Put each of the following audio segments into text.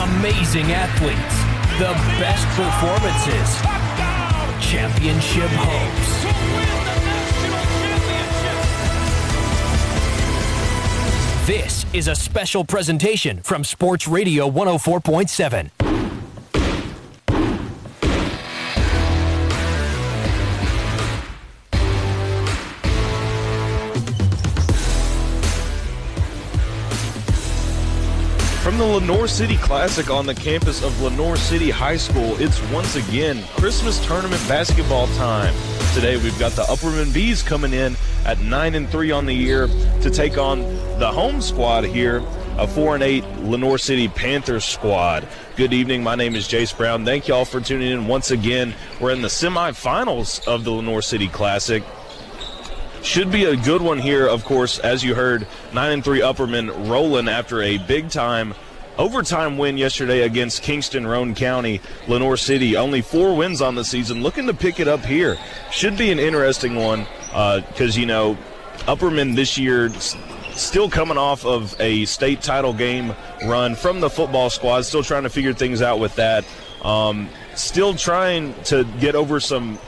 Amazing athletes. The best performances. Championship hopes. This is a special presentation from Sports Radio 104.7. Lenoir City Classic on the campus of Lenoir City High School, it's once again Christmas tournament basketball time. Today we've got the Upperman Bees coming in at 9 and 3 on the year to take on the home squad here, a 4 and 8 Lenoir City Panthers squad. Good evening. My name is Jace Brown. Thank y'all for tuning in once again. We're in the semifinals of the Lenoir City Classic. Should be a good one here, of course, as you heard, 9 and 3 Upperman rolling after a big time overtime win yesterday against Kingston Roane County. Lenoir City only four wins on the season, looking to pick it up here. Should be an interesting one because, uh, you know, Upperman this year still coming off of a state title game run from the football squad, still trying to figure things out with that. Um, still trying to get over some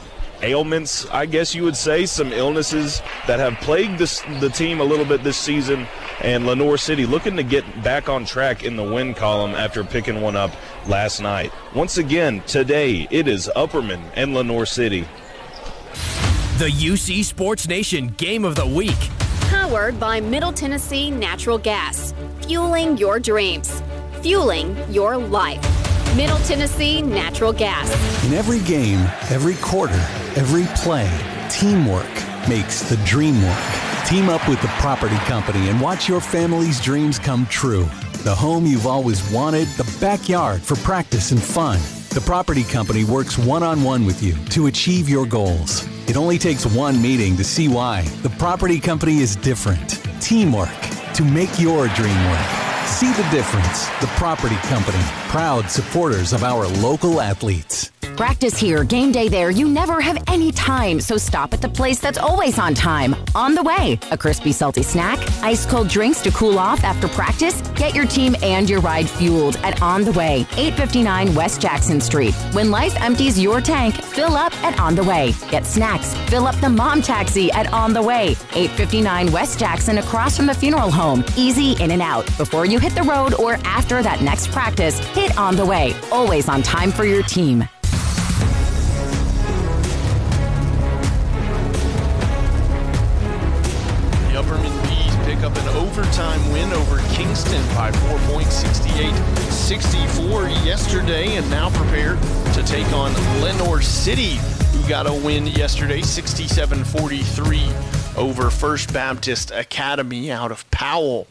ailments, I guess you would say, some illnesses that have plagued this, the team a little bit this season. And Lenoir City looking to get back on track in the win column after picking one up last night. Once again, today it is Upperman and Lenoir City. The UC Sports Nation Game of the Week. Powered by Middle Tennessee Natural Gas. Fueling your dreams. Fueling your life. Middle Tennessee Natural Gas. In every game, every quarter, every play, teamwork makes the dream work. Team up with the property company and watch your family's dreams come true. The home you've always wanted, the backyard for practice and fun. The property company works one on one with you to achieve your goals. It only takes one meeting to see why. The property company is different. Teamwork to make your dream work. See the difference. The Property Company, proud supporters of our local athletes. Practice here, game day there. You never have any time, so stop at the place that's always on time. On the way, a crispy, salty snack, ice cold drinks to cool off after practice. Get your team and your ride fueled at On the Way, 859 West Jackson Street. When life empties your tank, fill up at On the Way. Get snacks, fill up the mom taxi at On the Way, 859 West Jackson across from the funeral home. Easy in and out. Before you hit the road or after that next practice, hit On the Way. Always on time for your team. The Upperman Bees pick up an overtime win over Kingston by 4 points, 68-64 yesterday, and now prepare to take on Lenoir City, who got a win yesterday, 67-43 over First Baptist Academy out of Powell.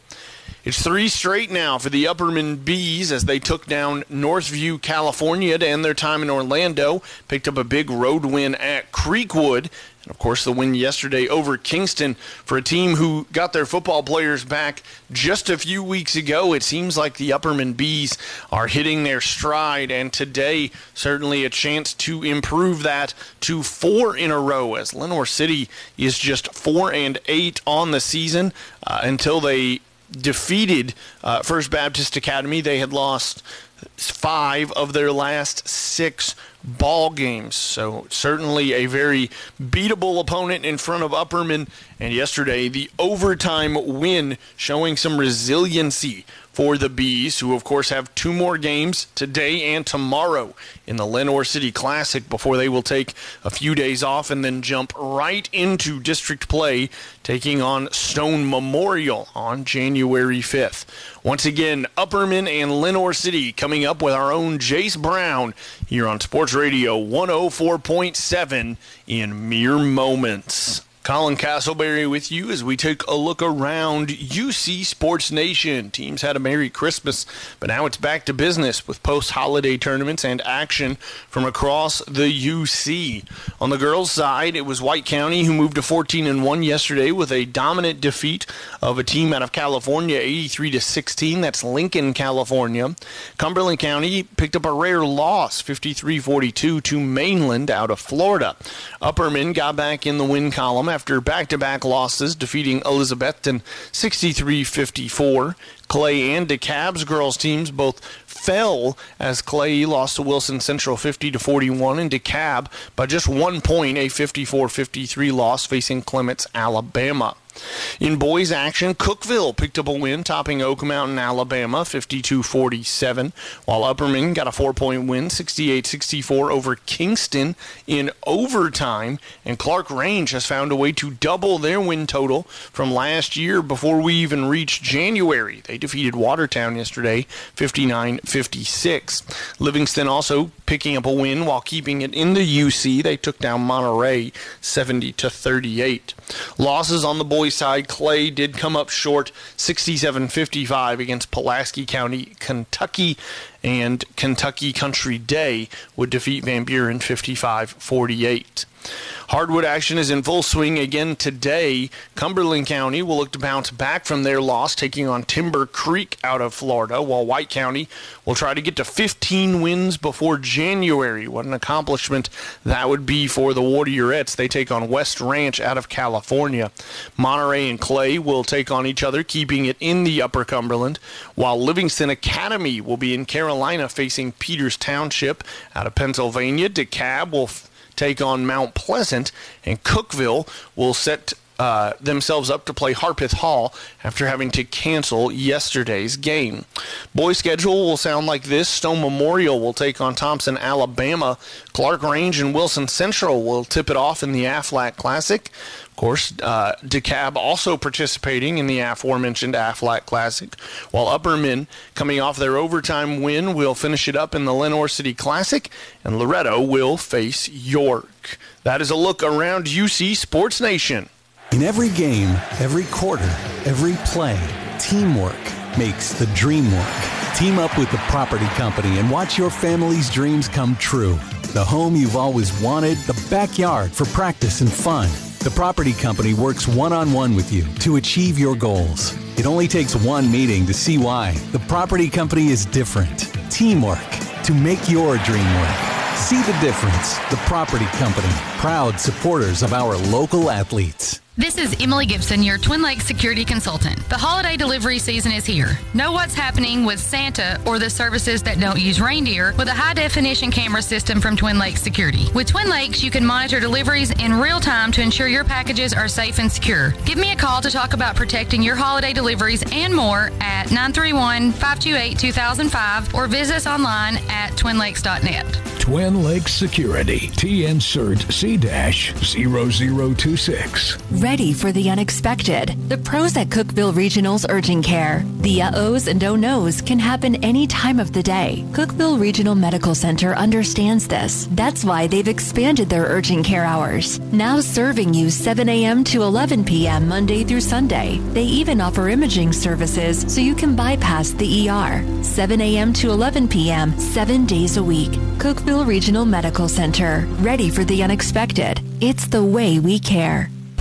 It's three straight now for the Upperman Bees as they took down Northview, California to end their time in Orlando. Picked up a big road win at Creekwood. And of course, the win yesterday over Kingston for a team who got their football players back just a few weeks ago. It seems like the Upperman Bees are hitting their stride, and today, certainly a chance to improve that to four in a row as Lenoir City is just four and eight on the season uh, until they defeated uh, First Baptist Academy. They had lost five of their last six ball games. So certainly a very beatable opponent in front of Upperman. And yesterday, the overtime win showing some resiliency for the Bees, who of course have two more games today and tomorrow in the Lenoir City Classic before they will take a few days off and then jump right into district play, taking on Stone Memorial on January 5th. Once again, Upperman and Lenoir City coming up with our own Jace Brown here on Sports Radio 104.7 in mere moments. Colin Castleberry with you as we take a look around UC Sports Nation. Teams had a Merry Christmas, but now it's back to business with post holiday tournaments and action from across the UC. On the girls' side, it was White County who moved to 14 and 1 yesterday with a dominant defeat of a team out of California, 83 to 16. That's Lincoln, California. Cumberland County picked up a rare loss, 53 42 to Mainland out of Florida. Upperman got back in the win column after back to back losses, defeating Elizabethton 63 54. Clay and DeKalb's girls teams both fell as Clay lost to Wilson Central 50 to 41 and DeKalb by just one point, a 54-53 loss facing Clements, Alabama. In boys action, Cookeville picked up a win, topping Oak Mountain, Alabama, 52-47, while Upperman got a four-point win, 68-64 over Kingston in overtime, and Clarkrange has found a way to double their win total from last year before we even reached January. They defeated Watertown yesterday, 59-56. Livingston also picking up a win while keeping it in the UC. They took down Monterey, 70 to 38. Losses on the boys side, Clay did come up short 67 55 against Pulaski County, Kentucky, and Kentucky Country Day would defeat Van Buren 55 48. Hardwood action is in full swing again today. Cumberland County will look to bounce back from their loss, taking on Timber Creek out of Florida, while White County will try to get to 15 wins before January. What an accomplishment that would be for the Warriorettes. They take on West Ranch out of California. Monterey and Clay will take on each other, keeping it in the Upper Cumberland, while Livingston Academy will be in Carolina facing Peters Township out of Pennsylvania. DeKalb will take on Mount Pleasant, and Cookeville will set uh, themselves up to play Harpeth Hall after having to cancel yesterday's game. Boys schedule will sound like this: Stone Memorial will take on Thompson, Alabama. Clarkrange and Wilson Central will tip it off in the Aflac Classic. Of course, uh, DeKalb also participating in the aforementioned Aflac Classic, while Upperman, coming off their overtime win, will finish it up in the Lenoir City Classic, and Loretto will face York. That is a look around UC Sports Nation. In every game, every quarter, every play, teamwork makes the dream work. Team up with the property company and watch your family's dreams come true. The home you've always wanted, the backyard for practice and fun the property company works one on one with you to achieve your goals. It only takes one meeting to see why. The property company is different. Teamwork to make your dream work. See the difference. The property company, proud supporters of our local athletes. This is Emily Gibson, your Twin Lakes security consultant. The holiday delivery season is here. Know what's happening with Santa or the services that don't use reindeer with a high definition camera system from Twin Lakes Security. With Twin Lakes, you can monitor deliveries in real time to ensure your packages are safe and secure. Give me a call to talk about protecting your holiday deliveries and more at 931 528 2005 or visit us online at twinlakes.net. Twin Lakes Security, TN CERT C 0026 ready for the unexpected. The pros at Cookeville Regional's Urgent Care. The uh-ohs and don't-knows can happen any time of the day. Cookeville Regional Medical Center understands this. That's why they've expanded their urgent care hours. Now serving you 7 a.m. to 11 p.m. Monday through Sunday. They even offer imaging services so you can bypass the ER. 7 a.m. to 11 p.m. seven days a week. Cookeville Regional Medical Center. Ready for the unexpected. It's the way we care.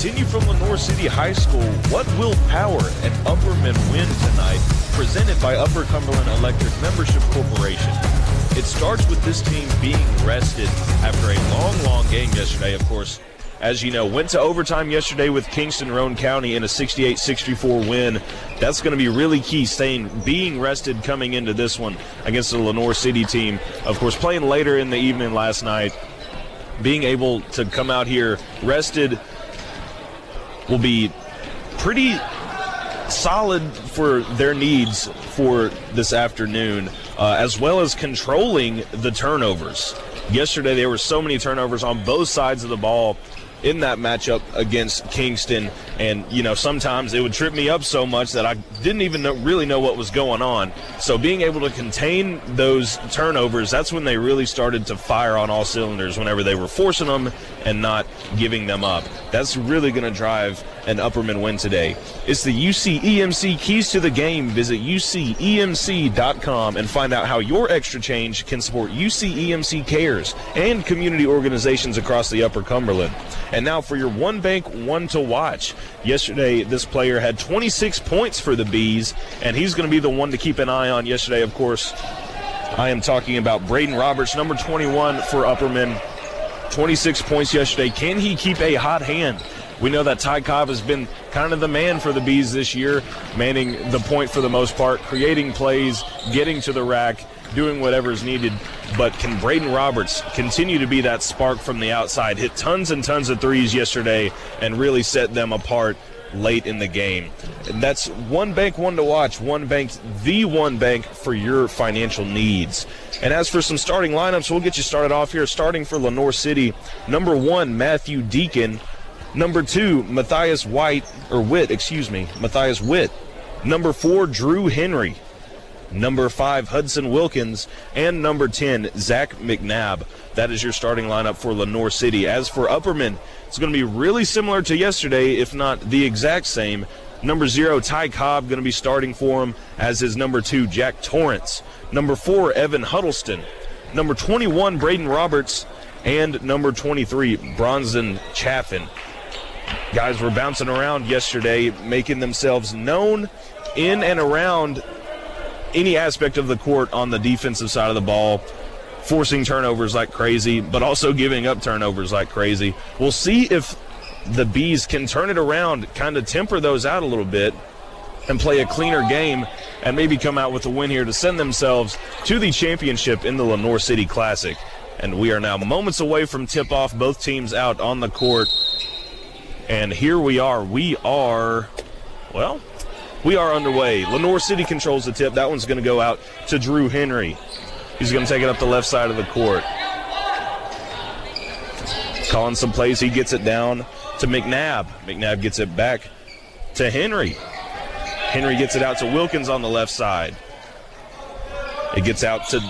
Continue from Lenoir City High School. What will Power and Upperman win tonight? Presented by Upper Cumberland Electric Membership Corporation. It starts with this team being rested after a long, long game yesterday, of course. As you know, went to overtime yesterday with Kingston Roane County in a 68-64 win. That's going to be really key, staying being rested coming into this one against the Lenoir City team. Of course, playing later in the evening last night, being able to come out here rested will be pretty solid for their needs for this afternoon, uh, as well as controlling the turnovers. Yesterday, there were so many turnovers on both sides of the ball in that matchup against Kingston. And, you know, sometimes it would trip me up so much that I didn't even know, really know what was going on. So being able to contain those turnovers, that's when they really started to fire on all cylinders, whenever they were forcing them and not giving them up. That's really going to drive an Upperman win today. It's the UC EMC Keys to the Game. Visit UCEMC.com and find out how your extra change can support UC EMC Cares and community organizations across the Upper Cumberland. And now for your one bank, one to watch. Yesterday, this player had 26 points for the Bees, and he's going to be the one to keep an eye on. Yesterday, of course, I am talking about Braden Roberts, number 21 for Upperman. 26 points yesterday. Can he keep a hot hand? We know that Ty Cobb has been kind of the man for the Bees this year, manning the point for the most part, creating plays, getting to the rack, doing whatever is needed. But can Braden Roberts continue to be that spark from the outside? Hit tons and tons of threes yesterday and really set them apart late in the game. And that's one bank, one to watch. One bank, the one bank for your financial needs. And as for some starting lineups, we'll get you started off here. Starting for Lenoir City, number one, Matthew Deacon. Number two, Matthias White, or Witt, excuse me, Matthias Witt. Number four, Drew Henry. Number five, Hudson Wilkins. And number 10, Zach McNabb. That is your starting lineup for Lenoir City. As for Upperman, it's going to be really similar to yesterday, if not the exact same. Number zero, Ty Cobb, going to be starting for him, as is number two, Jack Torrance. Number four, Evan Huddleston. Number 21, Braden Roberts. And number 23, Bronson Chaffin. Guys were bouncing around yesterday, making themselves known in and around any aspect of the court on the defensive side of the ball, forcing turnovers like crazy, but also giving up turnovers like crazy. We'll see if the Bees can turn it around, kind of temper those out a little bit, and play a cleaner game and maybe come out with a win here to send themselves to the championship in the Lenoir City Classic. And we are now moments away from tip off, both teams out on the court. And here we are. We are, well, we are underway. Lenoir City controls the tip. That one's going to go out to Drew Henry. He's going to take it up the left side of the court. Calling some plays. He gets it down to McNabb. McNabb gets it back to Henry. Henry gets it out to Wilkins on the left side. It gets out to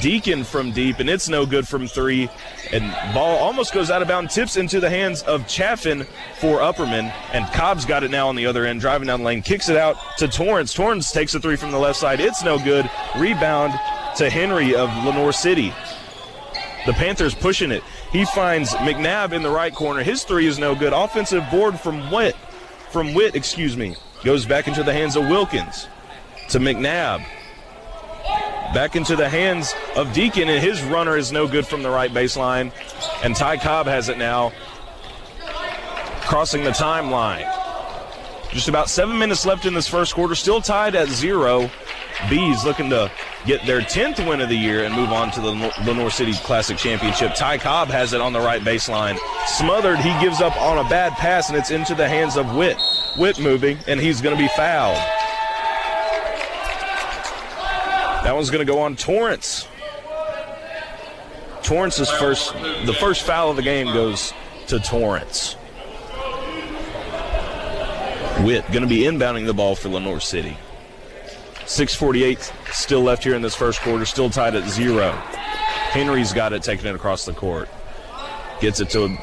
Deacon from deep, and it's no good from three. And ball almost goes out of bounds, tips into the hands of Chaffin for Upperman. And Cobb's got it now on the other end, driving down the lane, kicks it out to Torrance. Torrance takes a three from the left side. It's no good. Rebound to Henry of Lenoir City. The Panthers pushing it. He finds McNabb in the right corner. His three is no good. Offensive board from Witt. From Witt, excuse me. Goes back into the hands of Wilkins to McNabb. Back into the hands of Deacon, and his runner is no good from the right baseline. And Ty Cobb has it now, crossing the timeline. Just about seven minutes left in this first quarter, still tied at zero. Bees looking to get their 10th win of the year and move on to the Lenoir City Classic Championship. Ty Cobb has it on the right baseline. Smothered, he gives up on a bad pass, and it's into the hands of Witt. Witt moving, and he's going to be fouled. That one's going to go on Torrance. Torrance's first, the first foul of the game goes to Torrance. Witt going to be inbounding the ball for Lenoir City. 648 still left here in this first quarter, still tied at zero. Henry's got it, taking it across the court. Gets it to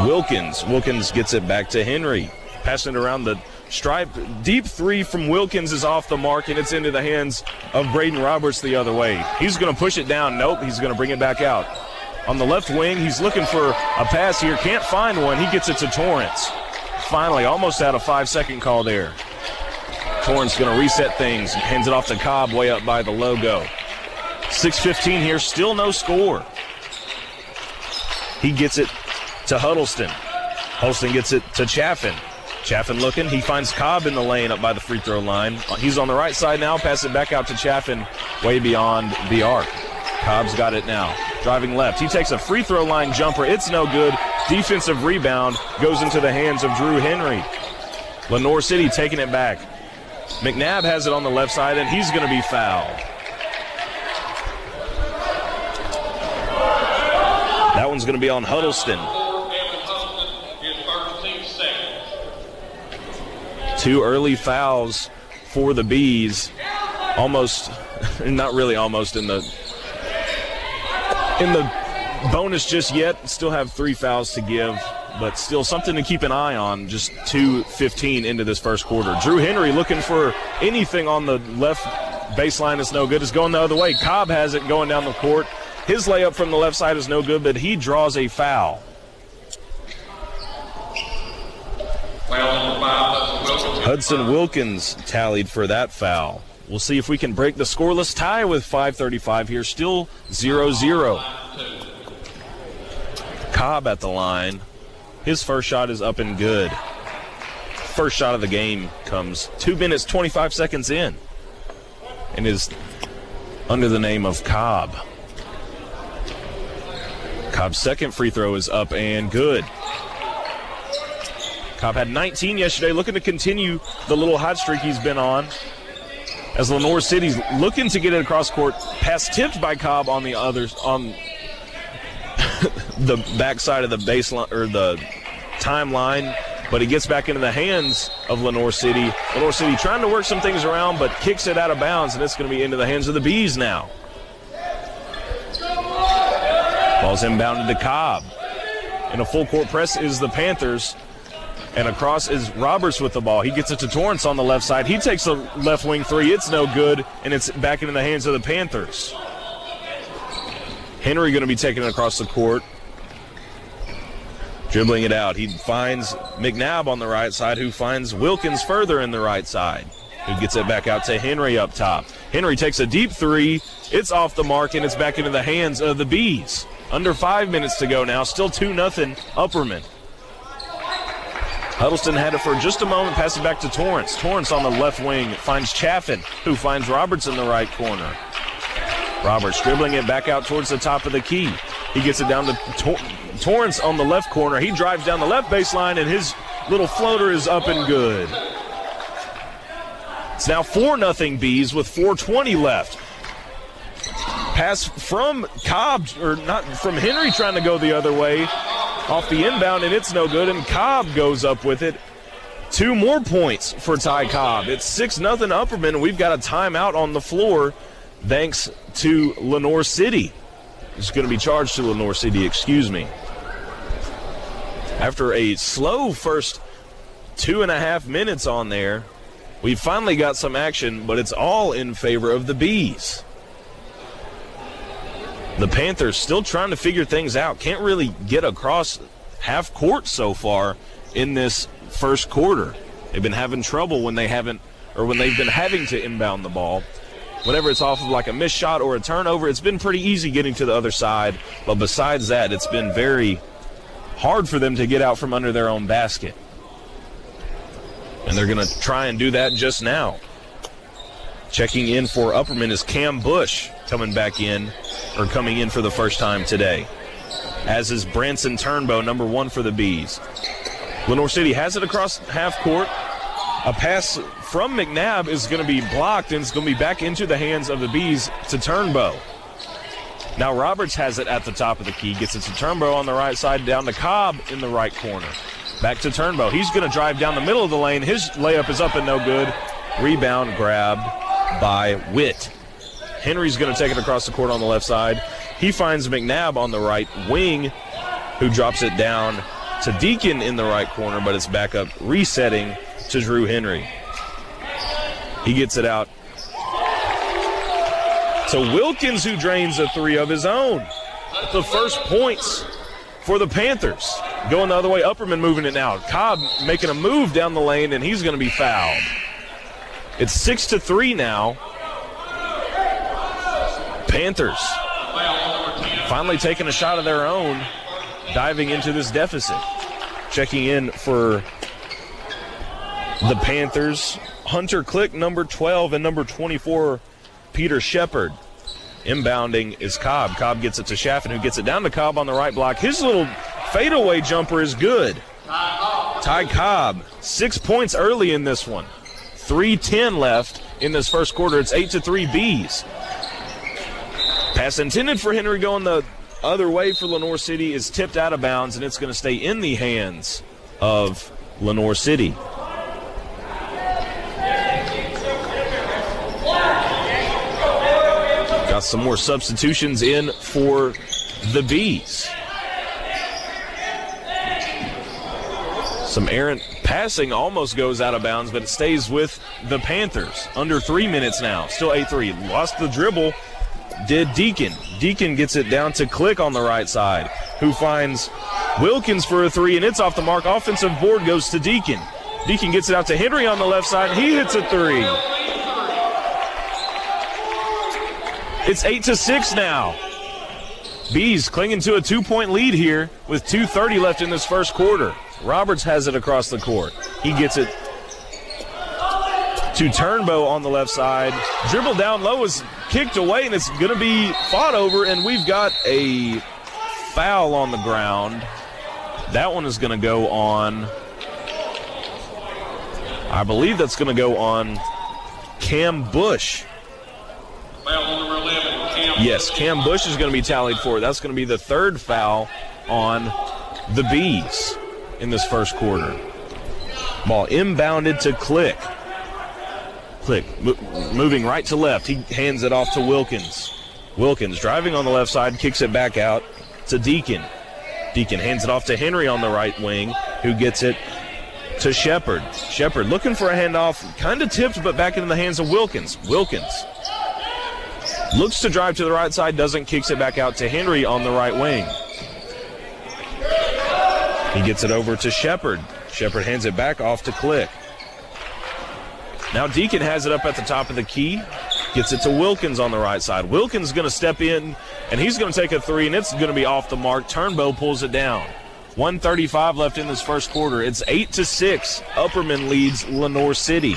Wilkins. Wilkins gets it back to Henry. Passing it around the stripe. Deep three from Wilkins is off the mark, and it's into the hands of Braden Roberts the other way. He's going to push it down. Nope, he's going to bring it back out. On the left wing, he's looking for a pass here. Can't find one. He gets it to Torrance. Finally, almost had a five second call there. Torrance going to reset things. Hands it off to Cobb way up by the logo. 6.15 here, still no score. He gets it to Huddleston. Huddleston gets it to Chaffin. Chaffin looking. He finds Cobb in the lane up by the free throw line. He's on the right side now. Pass it back out to Chaffin way beyond the arc. Cobb's got it now. Driving left. He takes a free throw line jumper. It's no good. Defensive rebound goes into the hands of Drew Henry. Lenoir City taking it back. McNabb has it on the left side, and he's going to be fouled. That one's going to be on Huddleston. Two early fouls for the Bees. Almost, not really almost in the in the bonus just yet. Still have three fouls to give, but still something to keep an eye on. Just 2.15 into this first quarter. Drew Henry looking for anything on the left baseline is no good. Is going the other way. Cobb has it going down the court. His layup from the left side is no good, but he draws a foul. Hudson Wilkins tallied for that foul. We'll see if we can break the scoreless tie with 5.35 here. Still 0 0. Cobb at the line. His first shot is up and good. First shot of the game comes 2 minutes 25 seconds in and is under the name of Cobb. Cobb's second free throw is up and good. Cobb had 19 yesterday, looking to continue the little hot streak he's been on. As Lenoir City's looking to get it across court, pass tipped by Cobb on the others on the backside of the baseline or the timeline, but he gets back into the hands of Lenoir City. Lenoir City trying to work some things around, but kicks it out of bounds, and it's going to be into the hands of the Bees now. Ball's inbounded to Cobb. In a full court press is the Panthers. And across is Roberts with the ball. He gets it to Torrance on the left side. He takes a left wing three. It's no good, and it's back into the hands of the Panthers. Henry going to be taking it across the court. Dribbling it out. He finds McNabb on the right side, who finds Wilkins further in the right side, who gets it back out to Henry up top. Henry takes a deep three. It's off the mark, and it's back into the hands of the Bees. Under five minutes to go now. Still 2 0 Upperman. Huddleston had it for just a moment, pass it back to Torrance. Torrance on the left wing finds Chaffin, who finds Roberts in the right corner. Roberts dribbling it back out towards the top of the key. He gets it down to Tor- Torrance on the left corner. He drives down the left baseline, and his little floater is up and good. It's now 4 0 Bees with 4.20 left. Pass from Cobb, or not from Henry trying to go the other way off the inbound, and it's no good. And Cobb goes up with it. Two more points for Ty Cobb. It's 6 0 Upperman. We've got a timeout on the floor thanks to Lenoir City. It's going to be charged to Lenoir City, excuse me. After a slow first two and a half minutes on there, we finally got some action, but it's all in favor of the Bees. The Panthers still trying to figure things out. Can't really get across half court so far in this first quarter. They've been having trouble when they haven't, or when they've been having to inbound the ball. Whenever it's off of like a missed shot or a turnover, it's been pretty easy getting to the other side. But besides that, it's been very hard for them to get out from under their own basket. And they're going to try and do that just now. Checking in for Upperman is Cam Bush coming back in, or coming in for the first time today. As is Branson Turnbow, number one for the Bees. Lenoir City has it across half court. A pass from McNabb is going to be blocked and it's going to be back into the hands of the Bees to Turnbow. Now Roberts has it at the top of the key, gets it to Turnbow on the right side, down to Cobb in the right corner. Back to Turnbow. He's going to drive down the middle of the lane. His layup is up and no good. Rebound grabbed by Witt. Henry's going to take it across the court on the left side. He finds McNabb on the right wing, who drops it down to Deacon in the right corner, but it's back up, resetting to Drew Henry. He gets it out to Wilkins, who drains a three of his own. The first points for the Panthers. Going the other way, Upperman moving it now. Cobb making a move down the lane, and he's going to be fouled. It's six to three now. Panthers finally taking a shot of their own, diving into this deficit. Checking in for the Panthers, Hunter Click, number 12, and number 24, Peter Shepard. Inbounding is Cobb. Cobb gets it to Chaffin, who gets it down to Cobb on the right block. His little fadeaway jumper is good. Ty Cobb, six points early in this one. 3.10 left in this first quarter. It's 8 to 3 Bees. Pass intended for Henry going the other way for Lenoir City is tipped out of bounds, and it's going to stay in the hands of Lenoir City. Got some more substitutions in for the Bees. Some errant passing almost goes out of bounds, but it stays with the Panthers. Under three minutes now. Still a three Lost the dribble did Deacon. Deacon gets it down to Click on the right side, who finds Wilkins for a three, and it's off the mark. Offensive board goes to Deacon. Deacon gets it out to Henry on the left side, he hits a three. It's 8 to 6 now. Bees clinging to a two point lead here with 2.30 left in this first quarter. Roberts has it across the court. He gets it to Turnbow on the left side. Dribble down low is kicked away, and it's going to be fought over, and we've got a foul on the ground. That one is going to go on. I believe that's going to go on Cam Bush. Yes, Cam Bush is going to be tallied for. That's going to be the third foul on the Bees in this first quarter. Ball inbounded to Click. Click mo- moving right to left. He hands it off to Wilkins. Wilkins driving on the left side, kicks it back out to Deacon. Deacon hands it off to Henry on the right wing, who gets it to Shepard. Shepard looking for a handoff, kind of tipped, but back into the hands of Wilkins. Wilkins looks to drive to the right side, doesn't, kicks it back out to Henry on the right wing. He gets it over to Shepard. Shepard hands it back off to Click. Now Deacon has it up at the top of the key. Gets it to Wilkins on the right side. Wilkins going to step in, and he's going to take a three, and it's going to be off the mark. Turnbow pulls it down. 135 left in this first quarter. It's 8 to 6. Upperman leads Lenoir City.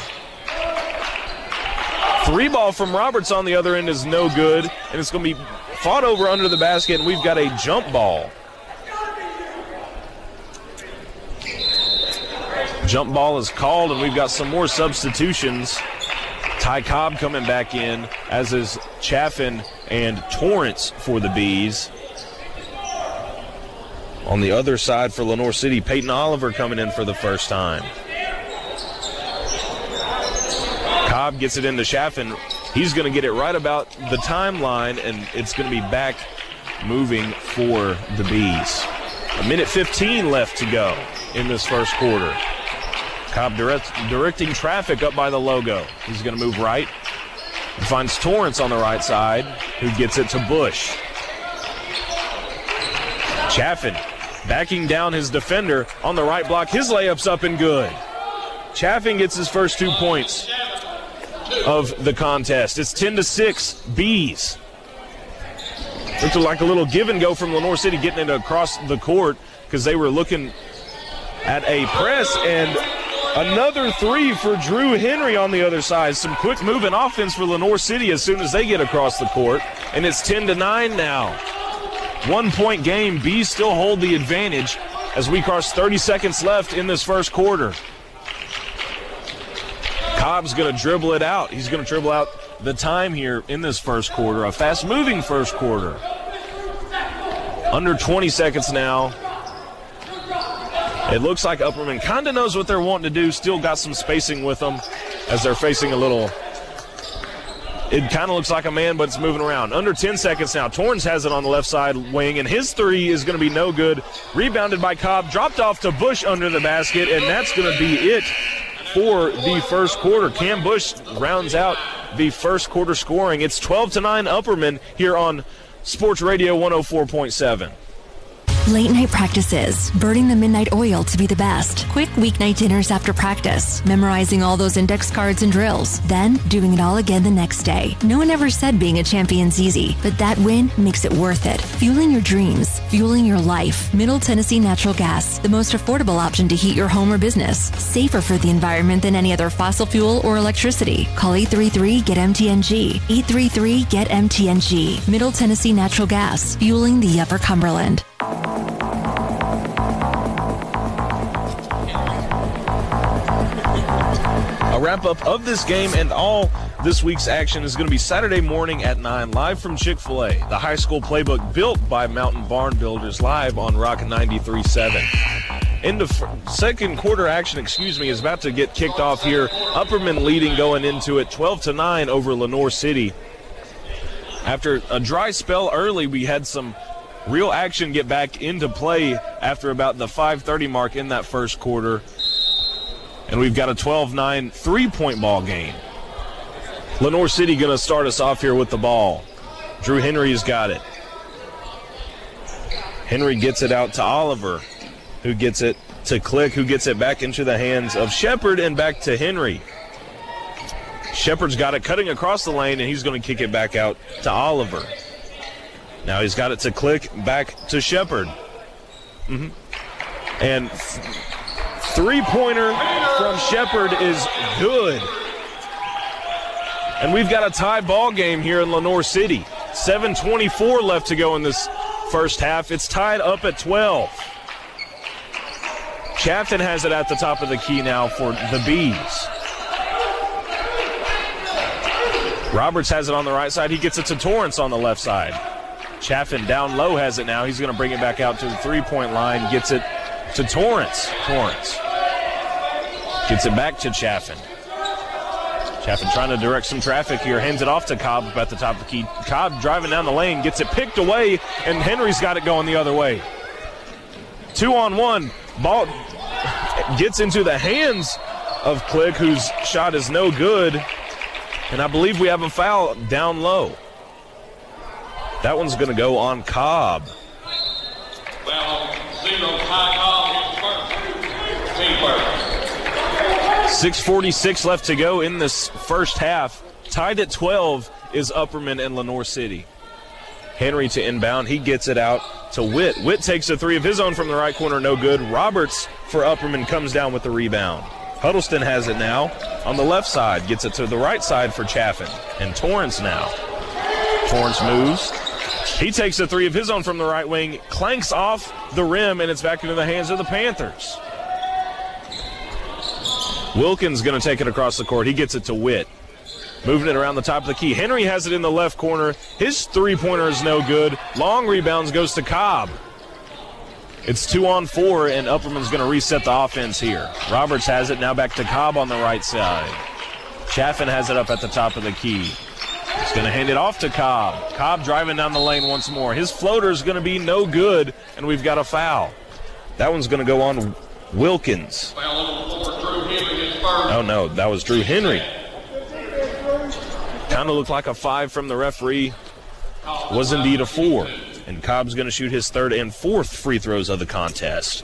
Three ball from Roberts on the other end is no good, and it's going to be fought over under the basket, and we've got a jump ball. Jump ball is called, and we've got some more substitutions. Ty Cobb coming back in, as is Chaffin and Torrance for the Bees. On the other side for Lenoir City, Peyton Oliver coming in for the first time. Cobb gets it into Chaffin. He's going to get it right about the timeline, and it's going to be back moving for the Bees. A minute 15 left to go in this first quarter. Cobb direct, directing traffic up by the logo. He's going to move right. He finds Torrance on the right side, who gets it to Bush. Chaffin backing down his defender on the right block. His layup's up and good. Chaffin gets his first two points of the contest. It's 10 to 6, Bees. Looked like a little give and go from Lenoir City getting it across the court because they were looking at a press and Another three for Drew Henry on the other side. Some quick moving offense for Lenoir City as soon as they get across the court. And it's 10 to 9 now. One point game. Bees still hold the advantage as we cross 30 seconds left in this first quarter. Cobb's going to dribble it out. He's going to dribble out the time here in this first quarter. A fast moving first quarter. Under 20 seconds now. It looks like Upperman kind of knows what they're wanting to do, still got some spacing with them as they're facing a little. It kind of looks like a man, but it's moving around. Under 10 seconds now. Torrance has it on the left side wing, and his three is going to be no good. Rebounded by Cobb, dropped off to Bush under the basket, and that's going to be it for the first quarter. Cam Bush rounds out the first quarter scoring. It's 12 to 9 Upperman here on Sports Radio 104.7. Late night practices, burning the midnight oil to be the best. Quick weeknight dinners after practice, memorizing all those index cards and drills, then doing it all again the next day. No one ever said being a champion's easy, but that win makes it worth it. Fueling your dreams, fueling your life. Middle Tennessee Natural Gas, the most affordable option to heat your home or business. Safer for the environment than any other fossil fuel or electricity. Call 833 GET MTNG. 833 GET MTNG. Middle Tennessee Natural Gas, fueling the Upper Cumberland. A wrap up of this game and all this week's action is going to be Saturday morning at 9, live from Chick fil A, the high school playbook built by Mountain Barn Builders, live on Rock 93.7. Into second quarter action, excuse me, is about to get kicked off here. Upperman leading going into it 12 to 9 over Lenoir City. After a dry spell early, we had some real action get back into play after about the 5:30 mark in that first quarter. And we've got a 12-9 three-point ball game. Lenoir City going to start us off here with the ball. Drew Henry's got it. Henry gets it out to Oliver, who gets it to Click, who gets it back into the hands of Shepard and back to Henry. Shepard's got it cutting across the lane, and he's going to kick it back out to Oliver. Now he's got it to Click back to Shepard. Mm-hmm. And three pointer from Shepard is good. And we've got a tie ball game here in Lenoir City. 7.24 left to go in this first half. It's tied up at 12. Chaffin has it at the top of the key now for the Bees. Roberts has it on the right side. He gets it to Torrance on the left side. Chaffin down low has it now. He's going to bring it back out to the three point line. Gets it to Torrance. Torrance gets it back to Chaffin. Chaffin trying to direct some traffic here. Hands it off to Cobb at the top of the key. Cobb driving down the lane, gets it picked away, and Henry's got it going the other way. Two on one. Ball gets into the hands of Click, whose shot is no good. And I believe we have a foul down low. That one's going to go on Cobb. Well, zero, Ty Cobb, team first. 6.46 left to go in this first half. Tied at 12 is Upperman and Lenoir City. Henry to inbound. He gets it out to Witt. Witt takes a three of his own from the right corner, no good. Roberts for Upperman comes down with the rebound. Huddleston has it now on the left side, gets it to the right side for Chaffin. And Torrance now. Torrance moves. He takes a three of his own from the right wing, clanks off the rim, and it's back into the hands of the Panthers. Wilkins going to take it across the court. He gets it to Witt. Moving it around the top of the key. Henry has it in the left corner. His three pointer is no good. Long rebounds goes to Cobb. It's two on four, and Upperman's going to reset the offense here. Roberts has it now back to Cobb on the right side. Chaffin has it up at the top of the key. He's going to hand it off to Cobb. Cobb driving down the lane once more. His floater is going to be no good, and we've got a foul. That one's going to go on Wilkins. Oh, no, that was Drew Henry. Kind of looked like a five from the referee. Was indeed a four. And Cobb's going to shoot his third and fourth free throws of the contest.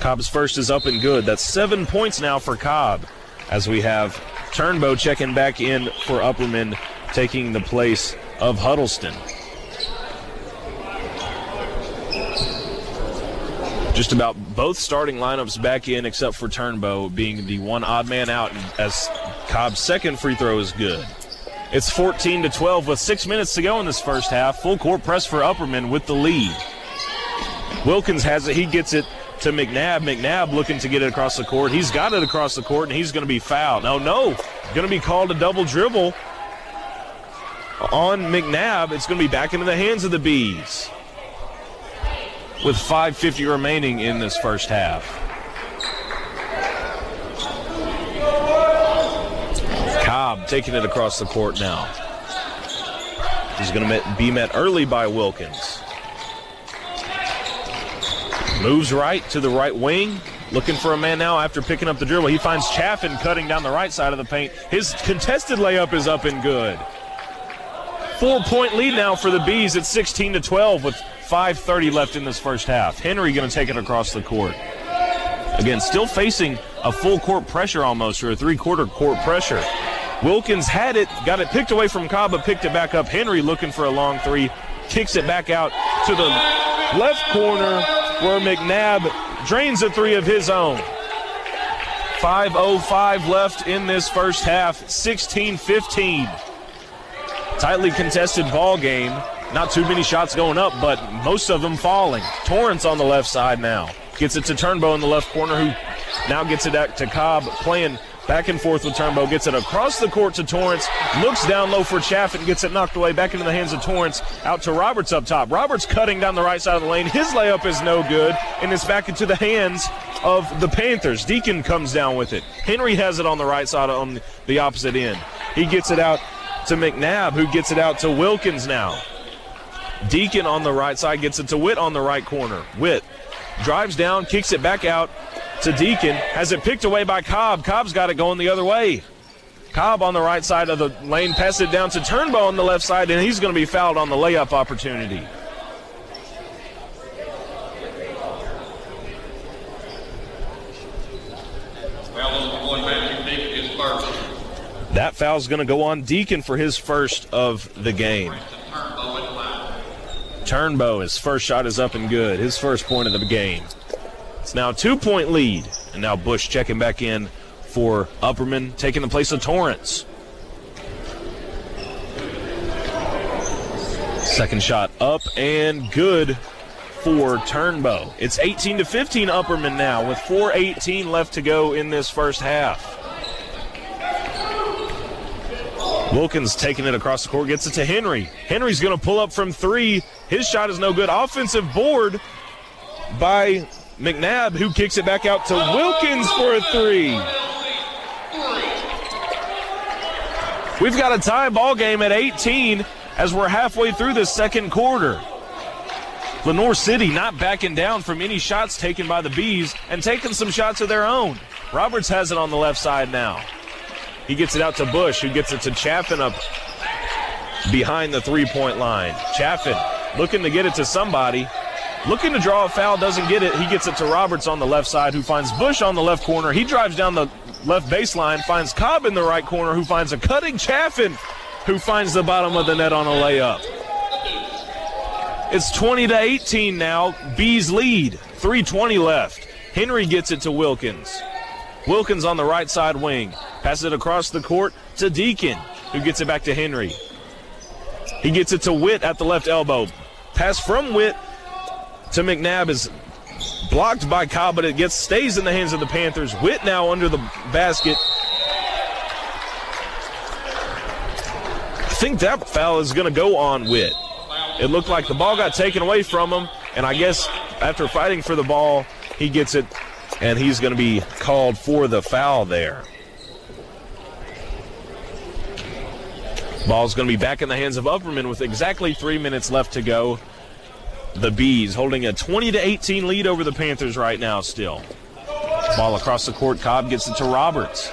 Cobb's first is up and good. That's seven points now for Cobb as we have Turnbow checking back in for Upperman, taking the place of Huddleston. Just about both starting lineups back in except for Turnbow being the one odd man out as Cobb's second free throw is good. It's 14 to 12 with six minutes to go in this first half. Full court press for Upperman with the lead. Wilkins has it. He gets it to McNabb. McNabb looking to get it across the court. He's got it across the court, and he's going to be fouled. No, no. Going to be called a double dribble on McNabb. It's going to be back into the hands of the Bees with 5.50 remaining in this first half. Cobb taking it across the court now. He's going to be met early by Wilkins. Moves right to the right wing. Looking for a man now after picking up the dribble. He finds Chaffin cutting down the right side of the paint. His contested layup is up and good. Four point lead now for the Bees at 16 to 12 with 5.30 left in this first half. Henry going to take it across the court. Again, still facing a full court pressure almost, or a three quarter court pressure. Wilkins had it, got it picked away from Cobb, but picked it back up. Henry looking for a long three, kicks it back out to the left corner where McNabb drains a three of his own. 5.05 left in this first half, 16 15. Tightly contested ball game. Not too many shots going up, but most of them falling. Torrance on the left side now. Gets it to Turnbow in the left corner, who now gets it back to Cobb, playing back and forth with Turnbow. Gets it across the court to Torrance. Looks down low for Chaffin. Gets it knocked away back into the hands of Torrance. Out to Roberts up top. Roberts cutting down the right side of the lane. His layup is no good, and it's back into the hands of the Panthers. Deacon comes down with it. Henry has it on the right side on the opposite end. He gets it out to McNabb, who gets it out to Wilkins now. Deacon on the right side gets it to Witt on the right corner. Witt drives down, kicks it back out to Deacon, has it picked away by Cobb. Cobb's got it going the other way. Cobb on the right side of the lane, pass it down to Turnbow on the left side, and he's going to be fouled on the layup opportunity. That foul's going to go on Deacon for his first of the game. Turnbow, his first shot is up and good. His first point of the game. It's now two point lead. And now Bush checking back in for Upperman, taking the place of Torrance. Second shot up and good for Turnbow. It's 18 to 15 Upperman now with 4:18 left to go in this first half. Wilkins taking it across the court, gets it to Henry. Henry's going to pull up from three. His shot is no good. Offensive board by McNabb, who kicks it back out to Wilkins for a three. We've got a tie ball game at 18 as we're halfway through the second quarter. Lenoir City not backing down from any shots taken by the Bees and taking some shots of their own. Roberts has it on the left side now. He gets it out to Bush, who gets it to Chaffin up behind the three point line. Chaffin looking to get it to somebody. Looking to draw a foul, doesn't get it. He gets it to Roberts on the left side, who finds Bush on the left corner. He drives down the left baseline, finds Cobb in the right corner, who finds a cutting Chaffin, who finds the bottom of the net on a layup. It's 20 to 18 now. Bees lead. 320 left. Henry gets it to Wilkins. Wilkins on the right side wing. Passes it across the court to Deacon, who gets it back to Henry. He gets it to Witt at the left elbow. Pass from Witt to McNabb is blocked by Cobb, but it gets stays in the hands of the Panthers. Witt now under the basket. I think that foul is going to go on Witt. It looked like the ball got taken away from him, and I guess after fighting for the ball, he gets it and he's going to be called for the foul there. Ball's going to be back in the hands of Upperman with exactly three minutes left to go. The Bees holding a 20 to 18 lead over the Panthers right now. Still, ball across the court. Cobb gets it to Roberts.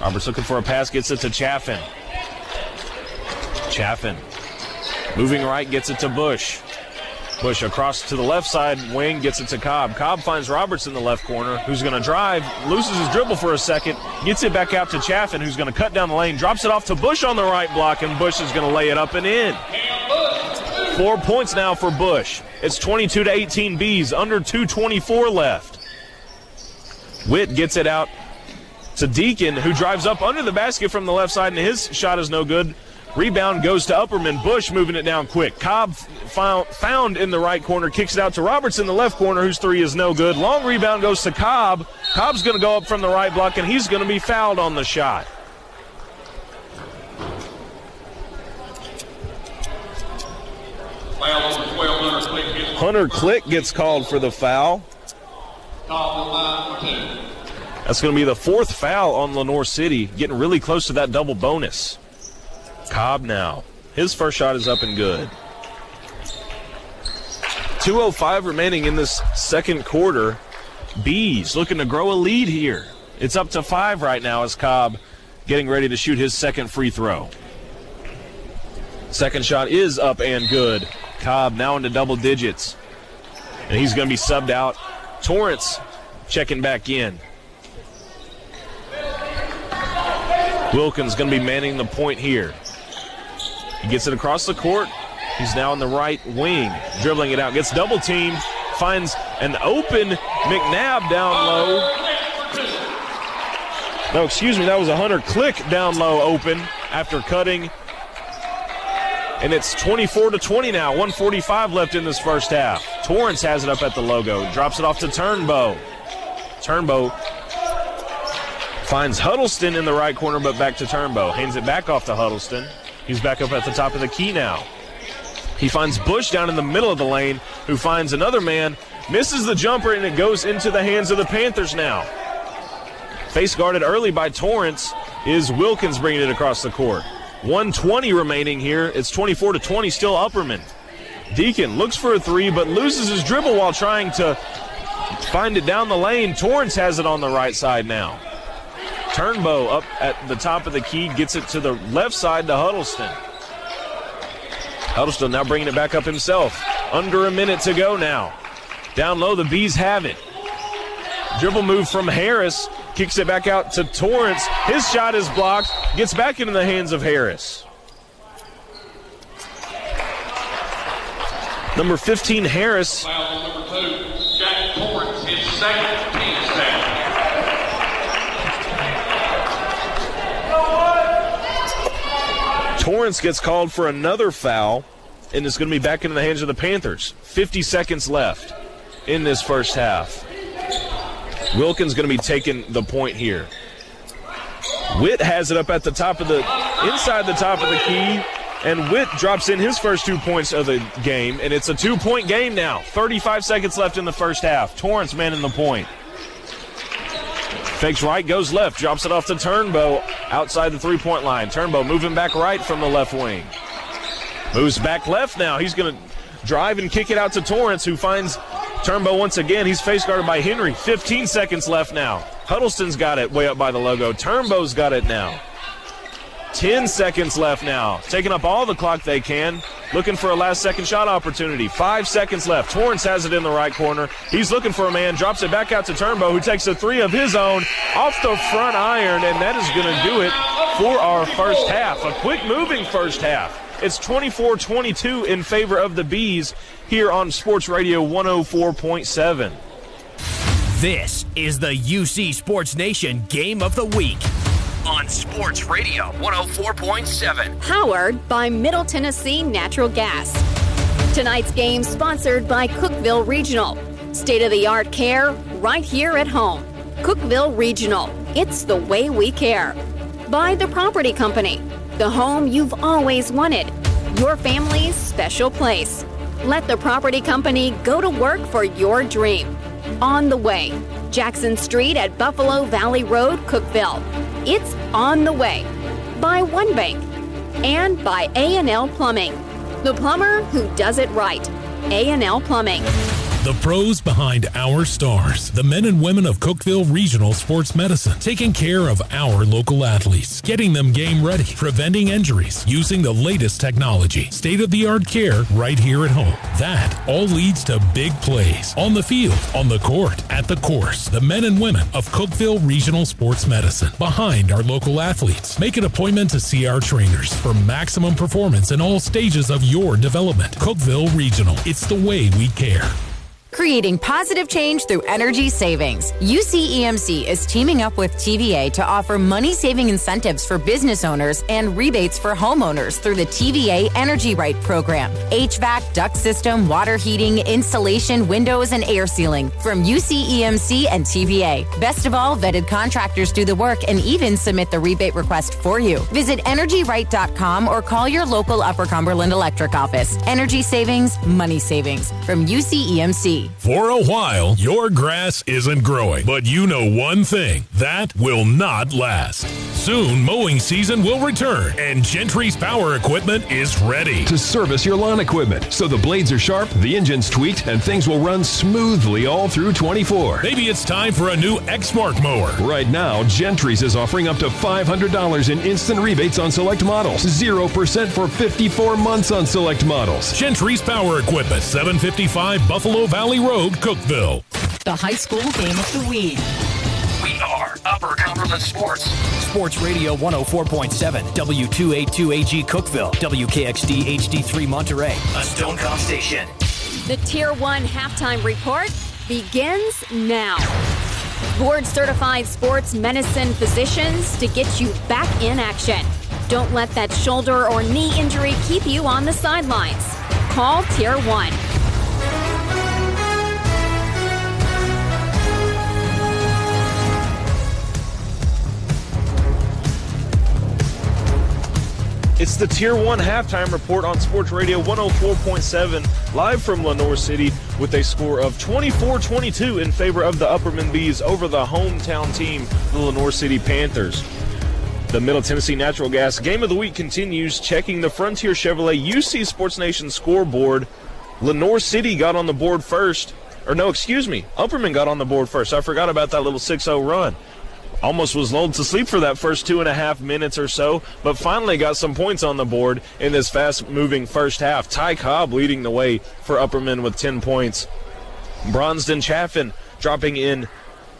Roberts looking for a pass, gets it to Chaffin. Chaffin moving right, gets it to Bush. Bush across to the left side wing, gets it to Cobb. Cobb finds Roberts in the left corner, who's going to drive, loses his dribble for a second, gets it back out to Chaffin, who's going to cut down the lane, drops it off to Bush on the right block, and Bush is going to lay it up and in. Four points now for Bush. It's 22 to 18 Bees, under 224 left. Witt gets it out to Deacon, who drives up under the basket from the left side, and his shot is no good. Rebound goes to Upperman. Bush moving it down quick. Cobb found in the right corner, kicks it out to Roberts in the left corner, whose three is no good. Long rebound goes to Cobb. Cobb's going to go up from the right block, and he's going to be fouled on the shot. Hunter Click gets called for the foul. That's going to be the fourth foul on Lenoir City, getting really close to that double bonus. Cobb now. His first shot is up and good. 2.05 remaining in this second quarter. Bees looking to grow a lead here. It's up to five right now as Cobb getting ready to shoot his second free throw. Second shot is up and good. Cobb now into double digits. And he's going to be subbed out. Torrance checking back in. Wilkins going to be manning the point here. He gets it across the court. He's now in the right wing, dribbling it out. Gets double teamed, finds an open McNabb down low. No, excuse me, that was a Hunter Click down low open after cutting. And it's 24 to 20 now. 145 left in this first half. Torrance has it up at the logo, drops it off to Turnbow. Turnbow finds Huddleston in the right corner, but back to Turnbow. Hands it back off to Huddleston. He's back up at the top of the key now. He finds Bush down in the middle of the lane, who finds another man, misses the jumper, and it goes into the hands of the Panthers now. Face guarded early by Torrance is Wilkins bringing it across the court. 120 remaining here. It's 24 to 20, still Upperman. Deacon looks for a three, but loses his dribble while trying to find it down the lane. Torrance has it on the right side now. Turnbow up at the top of the key, gets it to the left side to Huddleston. Huddleston now bringing it back up himself. Under a minute to go now. Down low, the Bees have it. Dribble move from Harris, kicks it back out to Torrance. His shot is blocked, gets back into the hands of Harris. Number 15, Harris. Number two, Jack Torrance, his second Torrance gets called for another foul, and it's going to be back into the hands of the Panthers. 50 seconds left in this first half. Wilkins going to be taking the point here. Witt has it up at the top of the, inside the top of the key, and Witt drops in his first two points of the game, and it's a two point game now. 35 seconds left in the first half. Torrance manning the point. Fakes right, goes left, drops it off to Turnbow outside the three point line. Turnbow moving back right from the left wing. Moves back left now. He's going to drive and kick it out to Torrance, who finds Turnbow once again. He's face guarded by Henry. 15 seconds left now. Huddleston's got it way up by the logo. Turnbow's got it now. 10 seconds left now. Taking up all the clock they can. Looking for a last second shot opportunity. Five seconds left. Torrance has it in the right corner. He's looking for a man. Drops it back out to Turnbow, who takes a three of his own off the front iron, and that is going to do it for our first half. A quick moving first half. It's 24 22 in favor of the Bees here on Sports Radio 104.7. This is the UC Sports Nation Game of the Week on Sports Radio 104.7. Powered by Middle Tennessee Natural Gas. Tonight's game sponsored by Cookeville Regional. State of the art care right here at home. Cookeville Regional. It's the way we care. By the Property Company. The home you've always wanted. Your family's special place. Let the Property Company go to work for your dream. On the way. Jackson Street at Buffalo Valley Road, Cookeville. It's on the way. By One Bank and by A&L Plumbing. The plumber who does it right. A&L Plumbing. The pros behind our stars, the men and women of Cookeville Regional Sports Medicine, taking care of our local athletes, getting them game ready, preventing injuries, using the latest technology, state of the art care right here at home. That all leads to big plays on the field, on the court, at the course. The men and women of Cookeville Regional Sports Medicine, behind our local athletes. Make an appointment to see our trainers for maximum performance in all stages of your development. Cookeville Regional, it's the way we care. Creating positive change through energy savings. UCEMC is teaming up with TVA to offer money saving incentives for business owners and rebates for homeowners through the TVA Energy Right program. HVAC, duct system, water heating, insulation, windows, and air sealing from UCEMC and TVA. Best of all, vetted contractors do the work and even submit the rebate request for you. Visit energyright.com or call your local Upper Cumberland Electric office. Energy savings, money savings from E For a while, your grass isn't growing, but you know one thing that will not last. Soon, mowing season will return, and Gentry's power equipment is ready. To service your lawn equipment so the blades are sharp, the engine's tweaked, and things will run smoothly all through 24. Maybe it's time for a new Exmark mower. Right now, Gentry's is offering up to $500 in instant rebates on select models, 0% for 54 months on select models. Gentry's power equipment, 755 Buffalo Valley Road, Cookeville. The high school game of the week. We are Upper Cumberland Sports. Sports Radio 104.7, W282AG Cookeville, WKXD HD3 Monterey, a Stone Stonecom station. The Tier 1 halftime report begins now. Board certified sports medicine physicians to get you back in action. Don't let that shoulder or knee injury keep you on the sidelines. Call Tier 1. It's the Tier 1 halftime report on Sports Radio 104.7, live from Lenoir City, with a score of 24 22 in favor of the Upperman Bees over the hometown team, the Lenoir City Panthers. The Middle Tennessee Natural Gas Game of the Week continues. Checking the Frontier Chevrolet UC Sports Nation scoreboard. Lenoir City got on the board first. Or no, excuse me. Upperman got on the board first. I forgot about that little 6 0 run. Almost was lulled to sleep for that first two and a half minutes or so, but finally got some points on the board in this fast moving first half. Ty Cobb leading the way for Upperman with 10 points. Bronston Chaffin dropping in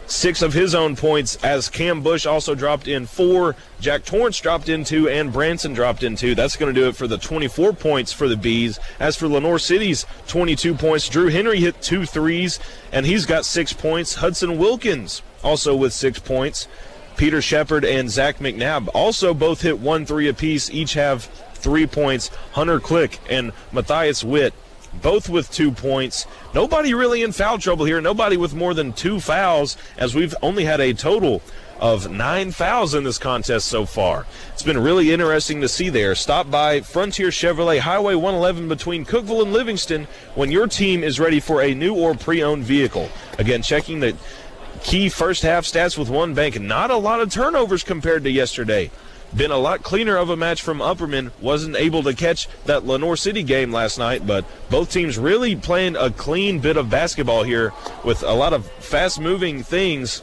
six of his own points as Cam Bush also dropped in four, Jack Torrance dropped in two, and Branson dropped in two. That's going to do it for the 24 points for the Bees. As for Lenoir City's 22 points, Drew Henry hit two threes, and he's got six points. Hudson Wilkins also with six points. Peter Shepard and Zach McNabb also both hit one three apiece, each have three points. Hunter Click and Matthias Witt both with two points. Nobody really in foul trouble here. Nobody with more than two fouls, as we've only had a total of nine fouls in this contest so far. It's been really interesting to see there. Stop by Frontier Chevrolet Highway 111 between Cookeville and Livingston when your team is ready for a new or pre owned vehicle. Again, checking the key first half stats with one bank. Not a lot of turnovers compared to yesterday been a lot cleaner of a match from Upperman. Wasn't able to catch that Lenoir City game last night, but both teams really playing a clean bit of basketball here with a lot of fast moving things.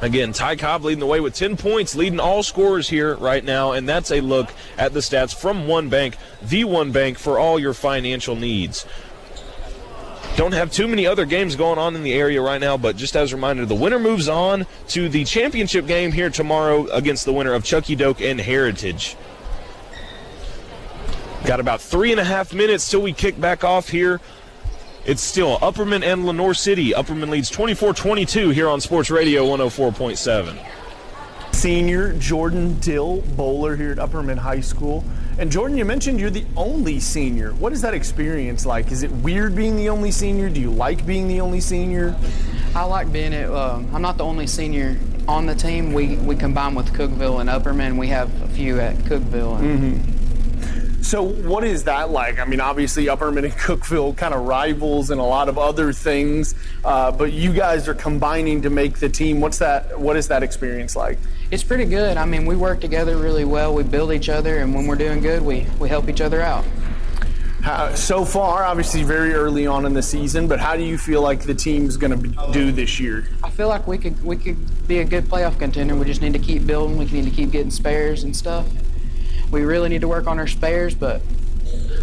Again, Ty Cobb leading the way with 10 points, leading all scorers here right now, and that's a look at the stats from One Bank, the One Bank for all your financial needs. Don't have too many other games going on in the area right now, but just as a reminder, the winner moves on to the championship game here tomorrow against the winner of Chuckey Doak and Heritage. Got about three and a half minutes till we kick back off here. It's still Upperman and Lenoir City. Upperman leads 24 22 here on Sports Radio 104.7. Senior Jordan Dill, bowler here at Upperman High School. And Jordan, you mentioned you're the only senior. What is that experience like? Is it weird being the only senior? Do you like being the only senior? I like being it. Uh, I'm not the only senior on the team. We we combine with Cookeville and Upperman. We have a few at Cookeville. Mm-hmm. So what is that like? I mean, obviously Upperman and Cookeville kind of rivals and a lot of other things, uh, but you guys are combining to make the team. What's that? What is that experience like? It's pretty good. I mean, we work together really well. We build each other, and when we're doing good, we, we help each other out. How, so far, obviously very early on in the season, but how do you feel like the team's going to do this year? I feel like we could we could be a good playoff contender. We just need to keep building. We need to keep getting spares and stuff. We really need to work on our spares, but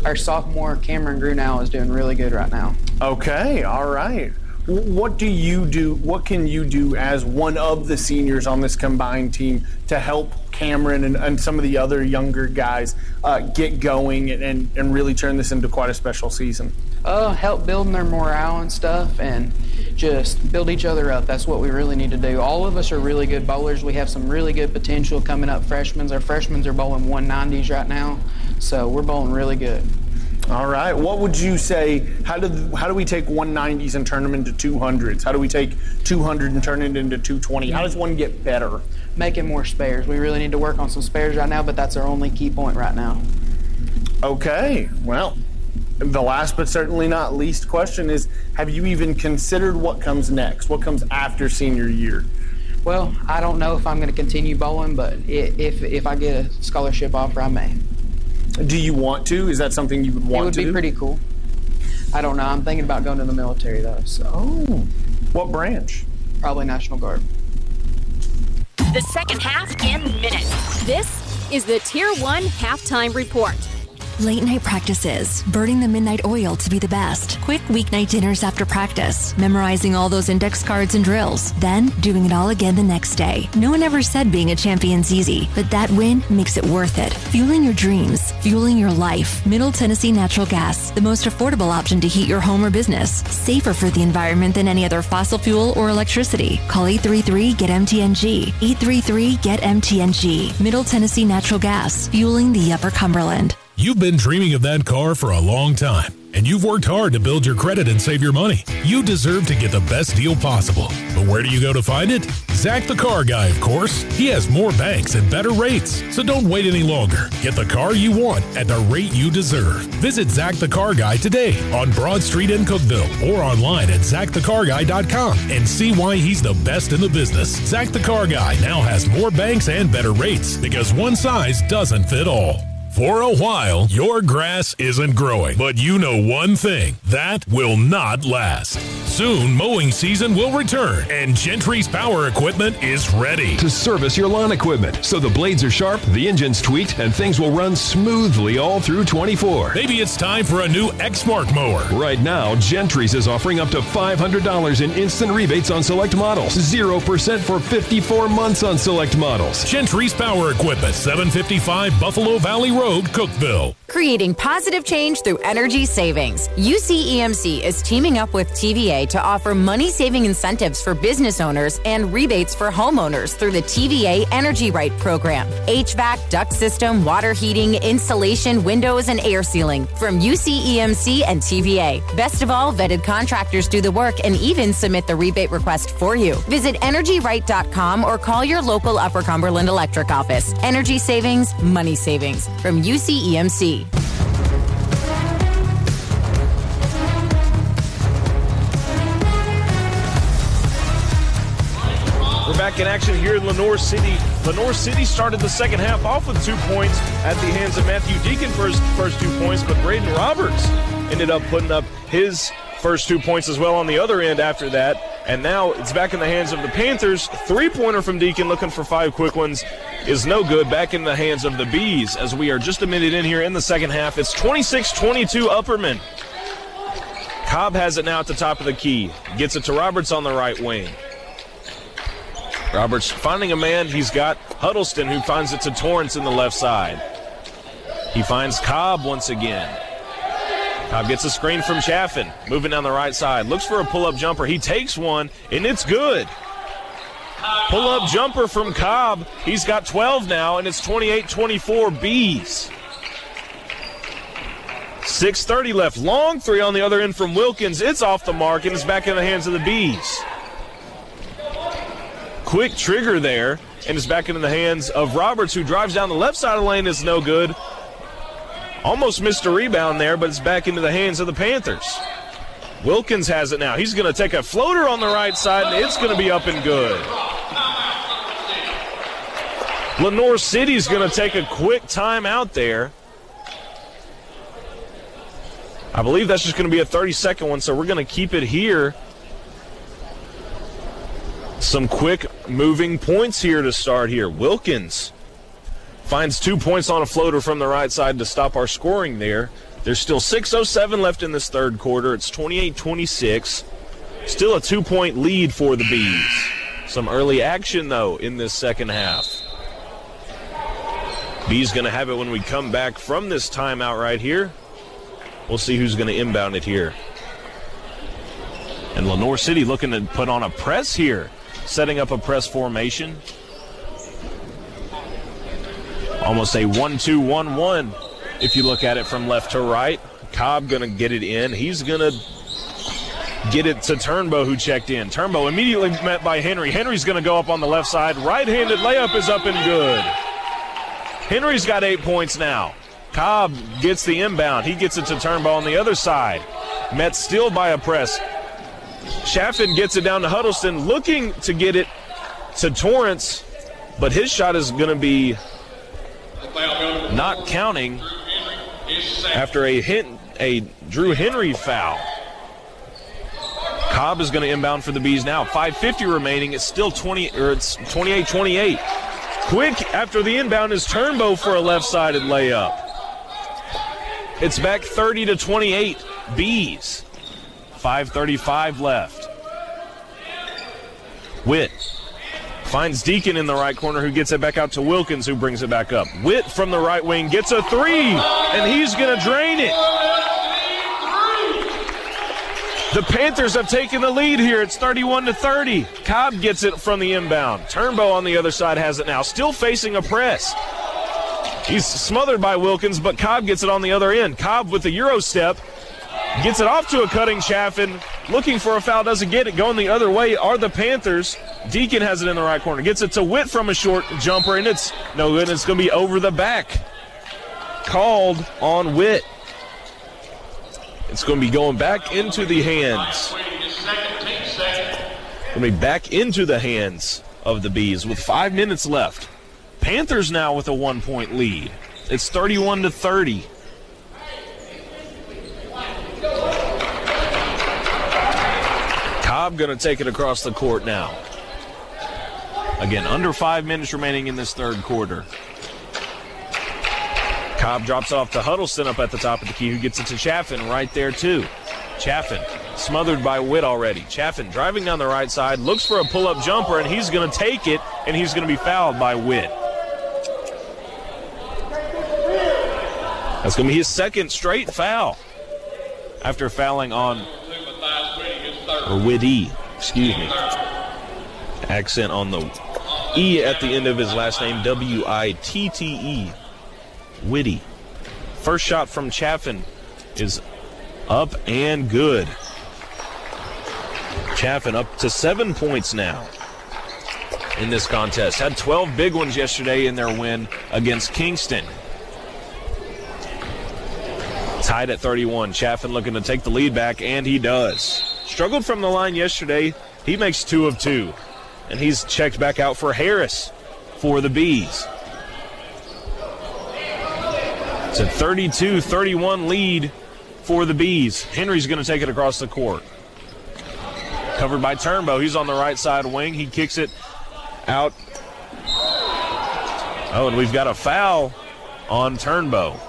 our sophomore Cameron Grunow is doing really good right now. Okay, all right. What do you do? What can you do as one of the seniors on this combined team to help Cameron and, and some of the other younger guys uh, get going and, and, and, really turn this into quite a special season? Uh, help building their morale and stuff and just build each other up. That's what we really need to do. All of us are really good bowlers. We have some really good potential coming up freshmen. Our freshmen are bowling 190s right now, so we're bowling really good. All right. What would you say? How do how do we take 190s and turn them into 200s? How do we take 200 and turn it into 220? How does one get better? Making more spares. We really need to work on some spares right now, but that's our only key point right now. Okay. Well, the last but certainly not least question is: Have you even considered what comes next? What comes after senior year? Well, I don't know if I'm going to continue bowling, but if if I get a scholarship offer, I may. Do you want to? Is that something you would want to It would to be do? pretty cool. I don't know. I'm thinking about going to the military though. So. Oh. What branch? Probably National Guard. The second half in minutes. This is the Tier 1 halftime report. Late night practices, burning the midnight oil to be the best. Quick weeknight dinners after practice, memorizing all those index cards and drills, then doing it all again the next day. No one ever said being a champion's easy, but that win makes it worth it. Fueling your dreams, fueling your life. Middle Tennessee Natural Gas, the most affordable option to heat your home or business. Safer for the environment than any other fossil fuel or electricity. Call 833 GET MTNG. 833 GET MTNG. Middle Tennessee Natural Gas, fueling the Upper Cumberland. You've been dreaming of that car for a long time. and you've worked hard to build your credit and save your money. You deserve to get the best deal possible. But where do you go to find it? Zach the Car Guy, of course. He has more banks and better rates. So don't wait any longer. Get the car you want at the rate you deserve. Visit Zach the Car Guy today on Broad Street in Cookeville or online at zachthecarguy.com and see why he's the best in the business. Zach the Car Guy now has more banks and better rates because one size doesn't fit all. For a while, your grass isn't growing, but you know one thing that will not last. Soon, mowing season will return, and Gentry's power equipment is ready to service your lawn equipment so the blades are sharp, the engine's tweaked, and things will run smoothly all through 24. Maybe it's time for a new Exmark mower. Right now, Gentry's is offering up to $500 in instant rebates on select models, 0% for 54 months on select models. Gentry's power equipment, 755 Buffalo Valley Road, Cookeville. Creating positive change through energy savings. UCEMC is teaming up with TVA to offer money saving incentives for business owners and rebates for homeowners through the TVA Energy Right program. HVAC, duct system, water heating, insulation, windows, and air sealing from UCEMC and TVA. Best of all, vetted contractors do the work and even submit the rebate request for you. Visit energyright.com or call your local Upper Cumberland Electric office. Energy savings, money savings from UCEMC. We're back in action here in Lenoir City. Lenoir City started the second half off with two points at the hands of Matthew Deacon for his first two points, but Braden Roberts ended up putting up his first two points as well on the other end after that. And now it's back in the hands of the Panthers. Three pointer from Deacon looking for five quick ones is no good. Back in the hands of the Bees as we are just a minute in here in the second half. It's 26 22 Upperman. Cobb has it now at the top of the key. Gets it to Roberts on the right wing. Roberts finding a man. He's got Huddleston who finds it to Torrance in the left side. He finds Cobb once again. Cobb gets a screen from Chaffin, moving down the right side. Looks for a pull up jumper. He takes one, and it's good. Pull up jumper from Cobb. He's got 12 now, and it's 28 24 Bees. 6.30 left. Long three on the other end from Wilkins. It's off the mark, and it's back in the hands of the Bees. Quick trigger there, and it's back into the hands of Roberts, who drives down the left side of the lane. It's no good. Almost missed a rebound there, but it's back into the hands of the Panthers. Wilkins has it now. He's going to take a floater on the right side, and it's going to be up and good. Lenoir City's going to take a quick time out there. I believe that's just going to be a 30 second one, so we're going to keep it here. Some quick moving points here to start here. Wilkins finds two points on a floater from the right side to stop our scoring there. There's still 6.07 left in this third quarter. It's 28 26. Still a two point lead for the Bees. Some early action, though, in this second half. Bees going to have it when we come back from this timeout right here. We'll see who's going to inbound it here. And Lenoir City looking to put on a press here, setting up a press formation. Almost a 1 2 1 1 if you look at it from left to right. Cobb going to get it in. He's going to get it to Turnbow, who checked in. Turnbow immediately met by Henry. Henry's going to go up on the left side. Right handed layup is up and good. Henry's got eight points now. Cobb gets the inbound. He gets it to Turnbow on the other side. Met still by a press. Chaffin gets it down to Huddleston, looking to get it to Torrance, but his shot is going to be not counting after a hit, a Drew Henry foul. Cobb is going to inbound for the Bees now. 5:50 remaining. It's still 20 or it's 28-28. Quick after the inbound is Turnbow for a left-sided layup. It's back 30 to 28. Bees. 5:35 left. Witt finds Deacon in the right corner, who gets it back out to Wilkins, who brings it back up. Witt from the right wing gets a three, and he's going to drain it. The Panthers have taken the lead here. It's 31 to 30. Cobb gets it from the inbound. Turnbow on the other side has it now, still facing a press. He's smothered by Wilkins, but Cobb gets it on the other end. Cobb with the Euro step Gets it off to a cutting Chaffin. Looking for a foul, doesn't get it. Going the other way are the Panthers. Deacon has it in the right corner. Gets it to Witt from a short jumper, and it's no good. It's going to be over the back. Called on Witt. It's going to be going back into the hands. Going to be back into the hands of the Bees with five minutes left. Panthers now with a one point lead. It's 31 to 30. Cobb going to take it across the court now. Again, under five minutes remaining in this third quarter. Cobb drops off to Huddleston up at the top of the key, who gets it to Chaffin right there, too. Chaffin smothered by Witt already. Chaffin driving down the right side, looks for a pull up jumper, and he's going to take it, and he's going to be fouled by Witt. That's going to be his second straight foul after fouling on or Witty, excuse me. Accent on the E at the end of his last name, W I T T E. Witty. First shot from Chaffin is up and good. Chaffin up to seven points now in this contest. Had 12 big ones yesterday in their win against Kingston. Tied at 31. Chaffin looking to take the lead back, and he does. Struggled from the line yesterday. He makes two of two. And he's checked back out for Harris for the Bees. It's a 32 31 lead for the Bees. Henry's going to take it across the court. Covered by Turnbow. He's on the right side wing. He kicks it out. Oh, and we've got a foul on Turnbow.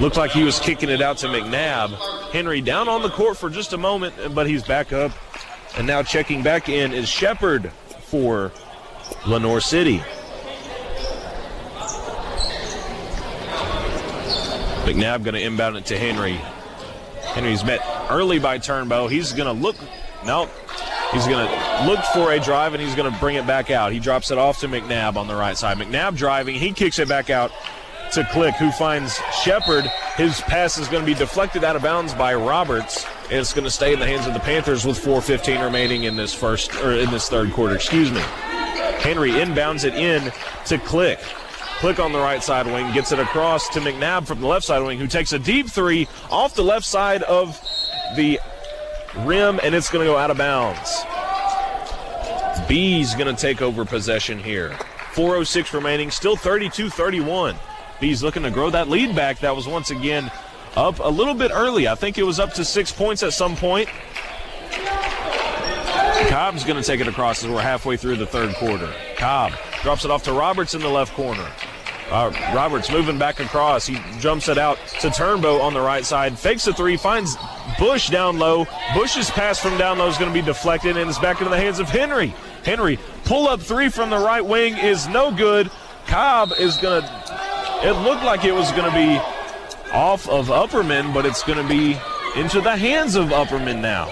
Looked like he was kicking it out to McNabb. Henry down on the court for just a moment, but he's back up. And now checking back in is Shepard for Lenoir City. McNabb going to inbound it to Henry. Henry's met early by Turnbow. He's going to look. No, he's going to look for a drive and he's going to bring it back out. He drops it off to McNabb on the right side. McNabb driving. He kicks it back out to Click, who finds Shepard. His pass is going to be deflected out of bounds by Roberts, and it's going to stay in the hands of the Panthers with 4:15 remaining in this first or in this third quarter. Excuse me. Henry inbounds it in to Click. Click on the right side wing, gets it across to McNabb from the left side wing, who takes a deep three off the left side of the rim, and it's going to go out of bounds. B's going to take over possession here. 4.06 remaining, still 32 31. B's looking to grow that lead back. That was once again up a little bit early. I think it was up to six points at some point. Cobb's going to take it across as we're halfway through the third quarter. Cobb drops it off to Roberts in the left corner. Uh, Roberts moving back across. He jumps it out to Turnbow on the right side. Fakes a three, finds Bush down low. Bush's pass from down low is going to be deflected and it's back into the hands of Henry. Henry, pull up three from the right wing is no good. Cobb is going to, it looked like it was going to be off of Upperman, but it's going to be into the hands of Upperman now.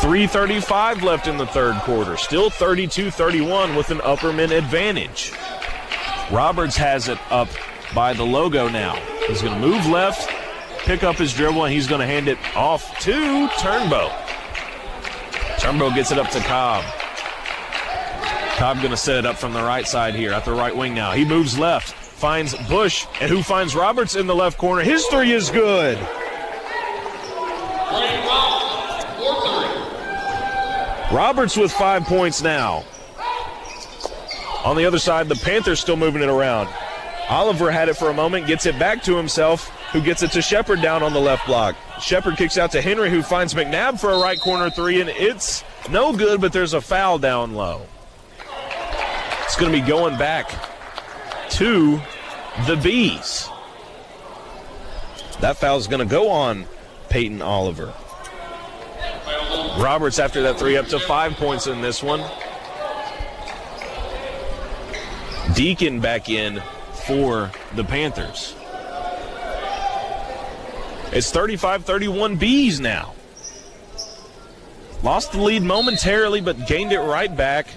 3.35 left in the third quarter. Still 32 31 with an Upperman advantage. Roberts has it up by the logo now. He's going to move left, pick up his dribble, and he's going to hand it off to Turnbow. Turnbow gets it up to Cobb. Cobb going to set it up from the right side here at the right wing now. He moves left, finds Bush, and who finds Roberts in the left corner. His three is good. Roberts with five points now. On the other side, the Panthers still moving it around. Oliver had it for a moment, gets it back to himself, who gets it to Shepard down on the left block. Shepard kicks out to Henry, who finds McNabb for a right corner three, and it's no good, but there's a foul down low. It's going to be going back to the Bees. That foul is going to go on Peyton Oliver. Roberts after that three up to five points in this one. Deacon back in for the Panthers. It's 35 31 Bees now. Lost the lead momentarily, but gained it right back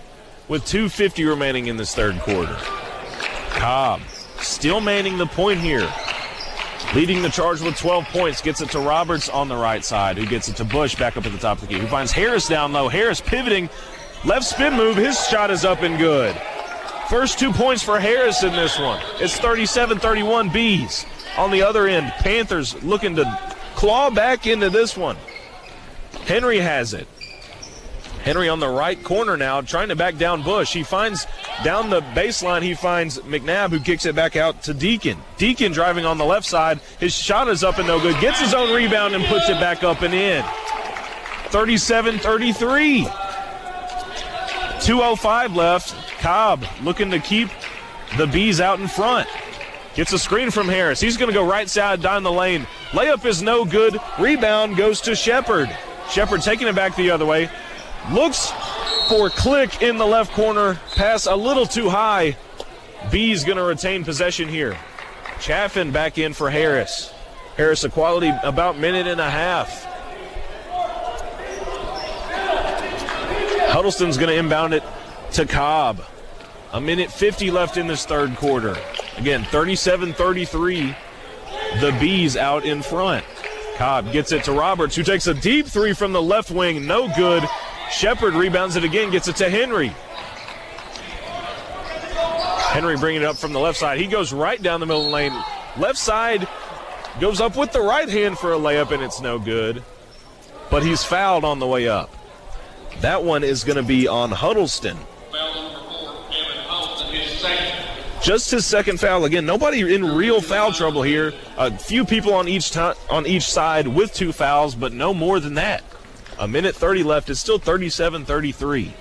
with 2.50 remaining in this third quarter. Cobb still manning the point here. Leading the charge with 12 points, gets it to Roberts on the right side, who gets it to Bush back up at the top of the key, who finds Harris down low. Harris pivoting, left spin move, his shot is up and good. First two points for Harris in this one. It's 37 31 Bees. On the other end, Panthers looking to claw back into this one. Henry has it. Henry on the right corner now, trying to back down Bush. He finds down the baseline, he finds McNabb who kicks it back out to Deacon. Deacon driving on the left side. His shot is up and no good. Gets his own rebound and puts it back up and in. 37 33. 2.05 left. Cobb looking to keep the Bees out in front. Gets a screen from Harris. He's going to go right side down the lane. Layup is no good. Rebound goes to Shepard. Shepard taking it back the other way. Looks for Click in the left corner. Pass a little too high. B's going to retain possession here. Chaffin back in for Harris. Harris a quality about minute and a half. Huddleston's going to inbound it to Cobb. A minute 50 left in this third quarter. Again, 37 33. The Bees out in front. Cobb gets it to Roberts, who takes a deep three from the left wing. No good. Shepard rebounds it again, gets it to Henry. Henry bringing it up from the left side. He goes right down the middle the lane. Left side goes up with the right hand for a layup, and it's no good. But he's fouled on the way up. That one is going to be on Huddleston. Just his second foul again. Nobody in real foul trouble here. A few people on each t- on each side with two fouls, but no more than that. A minute 30 left. It's still 37 33.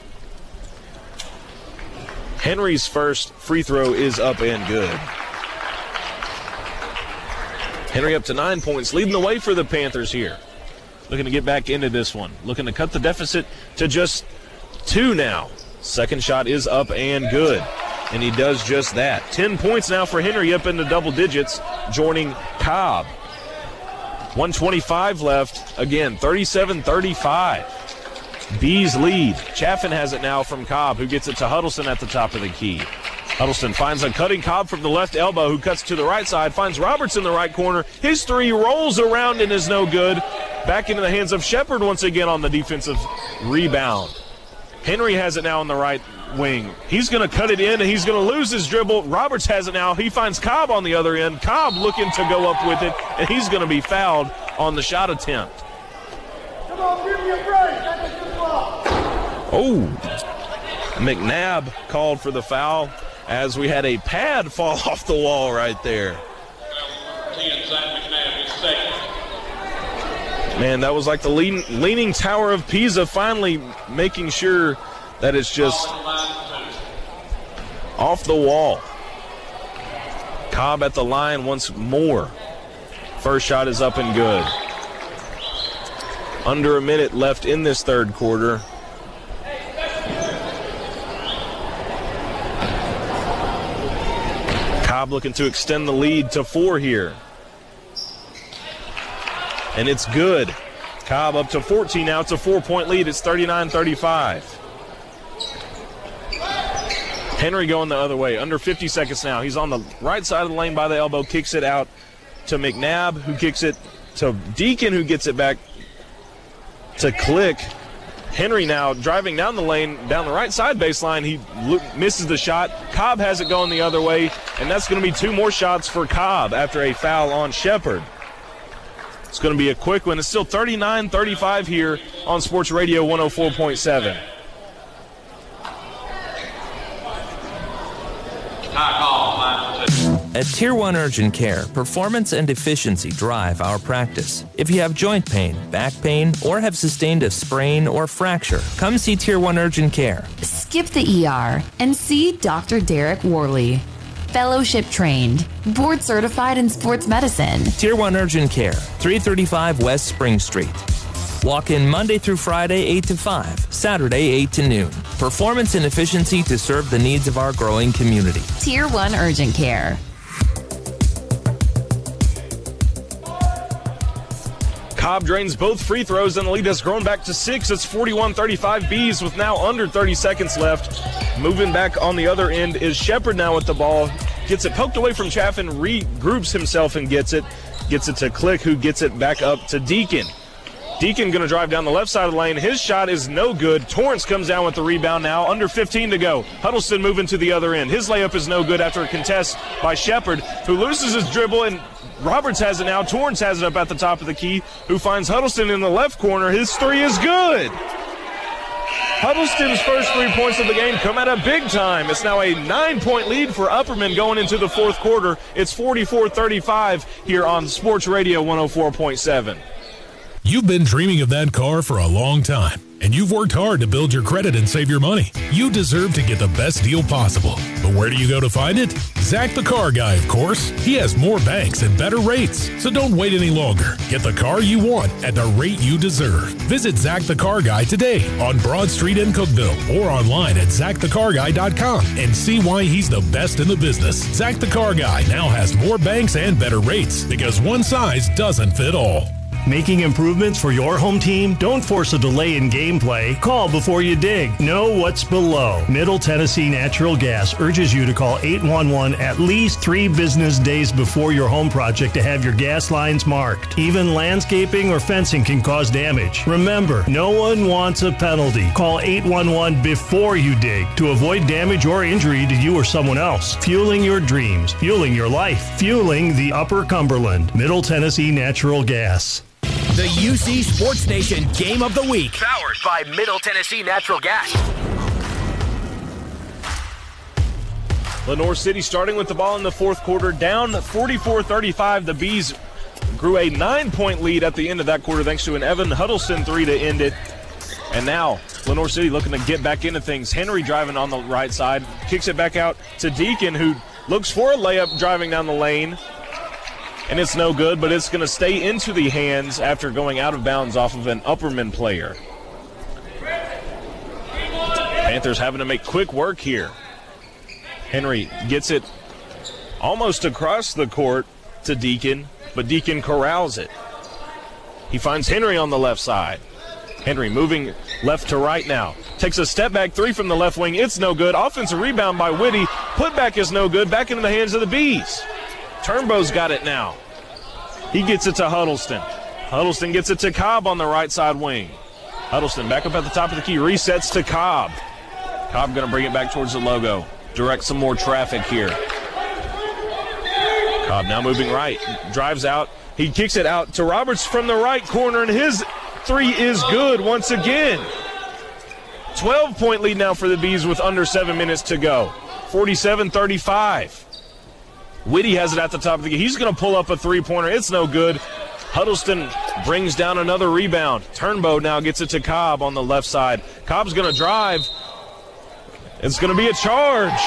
Henry's first free throw is up and good. Henry up to nine points, leading the way for the Panthers here. Looking to get back into this one. Looking to cut the deficit to just two now. Second shot is up and good. And he does just that. 10 points now for Henry up into double digits, joining Cobb. 125 left. Again, 37 35. Bees lead. Chaffin has it now from Cobb, who gets it to Huddleston at the top of the key. Huddleston finds a cutting Cobb from the left elbow, who cuts to the right side, finds Roberts in the right corner. His three rolls around and is no good. Back into the hands of Shepard once again on the defensive rebound. Henry has it now on the right wing. He's going to cut it in and he's going to lose his dribble. Roberts has it now. He finds Cobb on the other end. Cobb looking to go up with it, and he's going to be fouled on the shot attempt. Oh, McNabb called for the foul as we had a pad fall off the wall right there. Man, that was like the lean, leaning tower of Pisa finally making sure that it's just off the wall. Cobb at the line once more. First shot is up and good. Under a minute left in this third quarter. Cobb looking to extend the lead to four here. And it's good. Cobb up to 14 now. It's a four point lead. It's 39 35. Henry going the other way. Under 50 seconds now. He's on the right side of the lane by the elbow, kicks it out to McNabb, who kicks it to Deacon, who gets it back to Click. Henry now driving down the lane, down the right side baseline. He misses the shot. Cobb has it going the other way, and that's going to be two more shots for Cobb after a foul on Shepard. It's going to be a quick one. It's still 39 35 here on Sports Radio 104.7. At Tier 1 Urgent Care, performance and efficiency drive our practice. If you have joint pain, back pain, or have sustained a sprain or fracture, come see Tier 1 Urgent Care. Skip the ER and see Dr. Derek Worley. Fellowship trained, board certified in sports medicine. Tier 1 Urgent Care, 335 West Spring Street. Walk in Monday through Friday, 8 to 5, Saturday, 8 to noon. Performance and efficiency to serve the needs of our growing community. Tier 1 Urgent Care. Cobb drains both free throws, and the lead has grown back to six. It's 41 35 Bees with now under 30 seconds left. Moving back on the other end is Shepard now with the ball. Gets it poked away from Chaffin, regroups himself and gets it. Gets it to Click, who gets it back up to Deacon. Deacon going to drive down the left side of the lane. His shot is no good. Torrance comes down with the rebound now. Under 15 to go. Huddleston moving to the other end. His layup is no good after a contest by Shepard, who loses his dribble and Roberts has it now. Torrance has it up at the top of the key, who finds Huddleston in the left corner. His three is good. Huddleston's first three points of the game come at a big time. It's now a nine point lead for Upperman going into the fourth quarter. It's 44 35 here on Sports Radio 104.7. You've been dreaming of that car for a long time, and you've worked hard to build your credit and save your money. You deserve to get the best deal possible. But where do you go to find it? Zach the Car Guy, of course. He has more banks and better rates. So don't wait any longer. Get the car you want at the rate you deserve. Visit Zach the Car Guy today on Broad Street in Cookeville or online at zachthecarguy.com and see why he's the best in the business. Zach the Car Guy now has more banks and better rates because one size doesn't fit all. Making improvements for your home team? Don't force a delay in gameplay. Call before you dig. Know what's below. Middle Tennessee Natural Gas urges you to call 811 at least three business days before your home project to have your gas lines marked. Even landscaping or fencing can cause damage. Remember, no one wants a penalty. Call 811 before you dig to avoid damage or injury to you or someone else. Fueling your dreams, fueling your life, fueling the Upper Cumberland. Middle Tennessee Natural Gas. The UC Sports Nation Game of the Week. Powered by Middle Tennessee Natural Gas. Lenoir City starting with the ball in the fourth quarter, down 44 35. The Bees grew a nine point lead at the end of that quarter thanks to an Evan Huddleston three to end it. And now Lenoir City looking to get back into things. Henry driving on the right side, kicks it back out to Deacon, who looks for a layup driving down the lane. And it's no good, but it's going to stay into the hands after going out of bounds off of an Upperman player. Panthers having to make quick work here. Henry gets it almost across the court to Deacon, but Deacon corrals it. He finds Henry on the left side. Henry moving left to right now. Takes a step back three from the left wing. It's no good. Offensive rebound by Whitty. Putback is no good. Back into the hands of the Bees. Turnbow's got it now. He gets it to Huddleston. Huddleston gets it to Cobb on the right side wing. Huddleston back up at the top of the key, resets to Cobb. Cobb going to bring it back towards the logo. Direct some more traffic here. Cobb now moving right, drives out. He kicks it out to Roberts from the right corner, and his three is good once again. 12 point lead now for the Bees with under seven minutes to go. 47 35. Whitty has it at the top of the game. He's going to pull up a three pointer. It's no good. Huddleston brings down another rebound. Turnbow now gets it to Cobb on the left side. Cobb's going to drive. It's going to be a charge.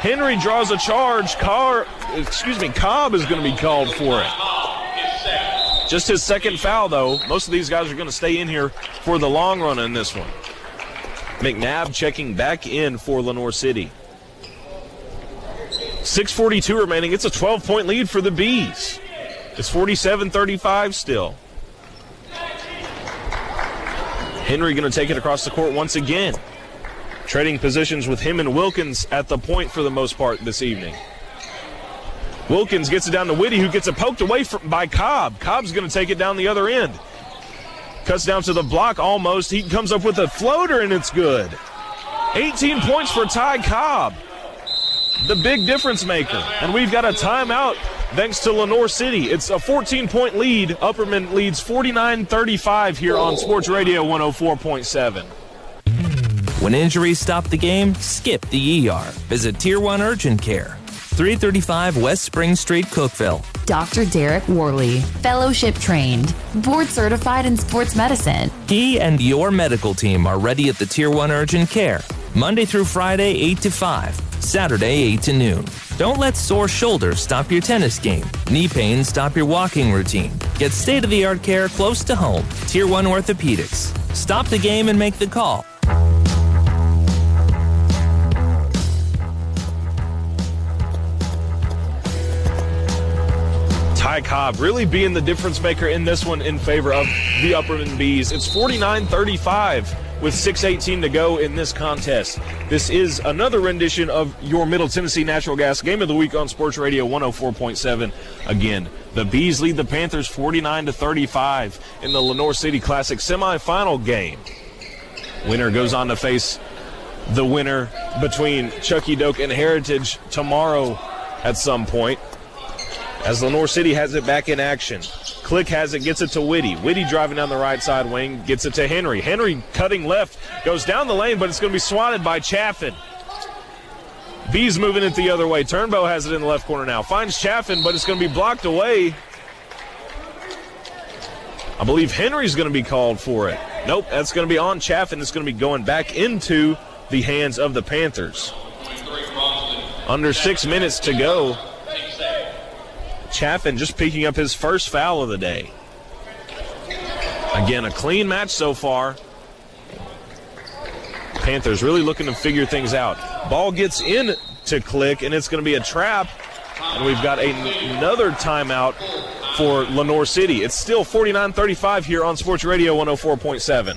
Henry draws a charge. Carr, excuse me, Cobb is going to be called for it. Just his second foul, though. Most of these guys are going to stay in here for the long run in this one. McNabb checking back in for Lenoir City. 6.42 remaining. It's a 12 point lead for the Bees. It's 47 35 still. Henry going to take it across the court once again. Trading positions with him and Wilkins at the point for the most part this evening. Wilkins gets it down to Whitty, who gets it poked away from, by Cobb. Cobb's going to take it down the other end. Cuts down to the block almost. He comes up with a floater, and it's good. 18 points for Ty Cobb the big difference maker. And we've got a timeout thanks to Lenoir City. It's a 14 point lead. Upperman leads 49 35 here on Sports Radio 104.7. When injuries stop the game, skip the ER. Visit Tier 1 Urgent Care. 335 West Spring Street, Cookeville. Dr. Derek Worley, fellowship trained, board certified in sports medicine. He and your medical team are ready at the Tier 1 Urgent Care, Monday through Friday, 8 to 5. Saturday 8 to noon. Don't let sore shoulders stop your tennis game. Knee pain stop your walking routine. Get state of the art care close to home. Tier 1 Orthopedics. Stop the game and make the call. Ty Cobb really being the difference maker in this one in favor of the Upperman Bees. It's 49 35 with 6.18 to go in this contest. This is another rendition of your Middle Tennessee Natural Gas Game of the Week on Sports Radio 104.7. Again, the Bees lead the Panthers 49 to 35 in the Lenoir City Classic semifinal game. Winner goes on to face the winner between Chuckey Doak and Heritage tomorrow at some point. As Lenoir City has it back in action. Click has it, gets it to Whitty. Whitty driving down the right side wing, gets it to Henry. Henry cutting left, goes down the lane, but it's going to be swatted by Chaffin. Bees moving it the other way. Turnbow has it in the left corner now. Finds Chaffin, but it's going to be blocked away. I believe Henry's going to be called for it. Nope, that's going to be on Chaffin. It's going to be going back into the hands of the Panthers. Under six minutes to go. Chaffin just picking up his first foul of the day. Again, a clean match so far. Panthers really looking to figure things out. Ball gets in to Click, and it's going to be a trap. And we've got another timeout for Lenoir City. It's still 49 35 here on Sports Radio 104.7.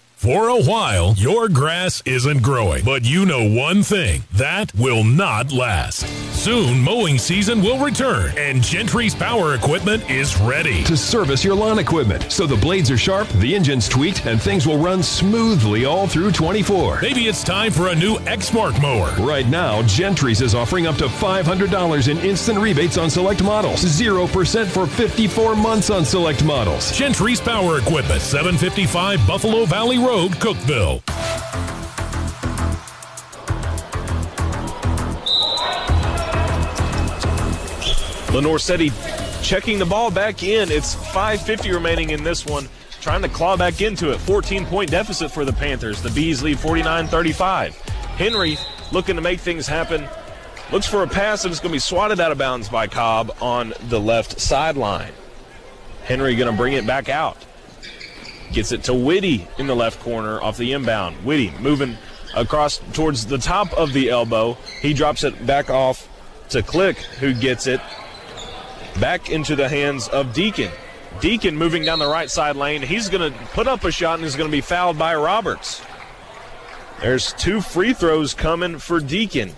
For a while, your grass isn't growing, but you know one thing that will not last. Soon, mowing season will return, and Gentry's power equipment is ready to service your lawn equipment so the blades are sharp, the engine's tweaked, and things will run smoothly all through 24. Maybe it's time for a new Exmark mower. Right now, Gentry's is offering up to $500 in instant rebates on select models, 0% for 54 months on select models. Gentry's power equipment, 755 Buffalo Valley Road. Road, Cookeville. Lenoir City checking the ball back in. It's 5.50 remaining in this one. Trying to claw back into it. 14 point deficit for the Panthers. The Bees lead 49 35. Henry looking to make things happen. Looks for a pass and it's going to be swatted out of bounds by Cobb on the left sideline. Henry going to bring it back out. Gets it to Whitty in the left corner off the inbound. Whitty moving across towards the top of the elbow. He drops it back off to Click, who gets it back into the hands of Deacon. Deacon moving down the right side lane. He's going to put up a shot and is going to be fouled by Roberts. There's two free throws coming for Deacon.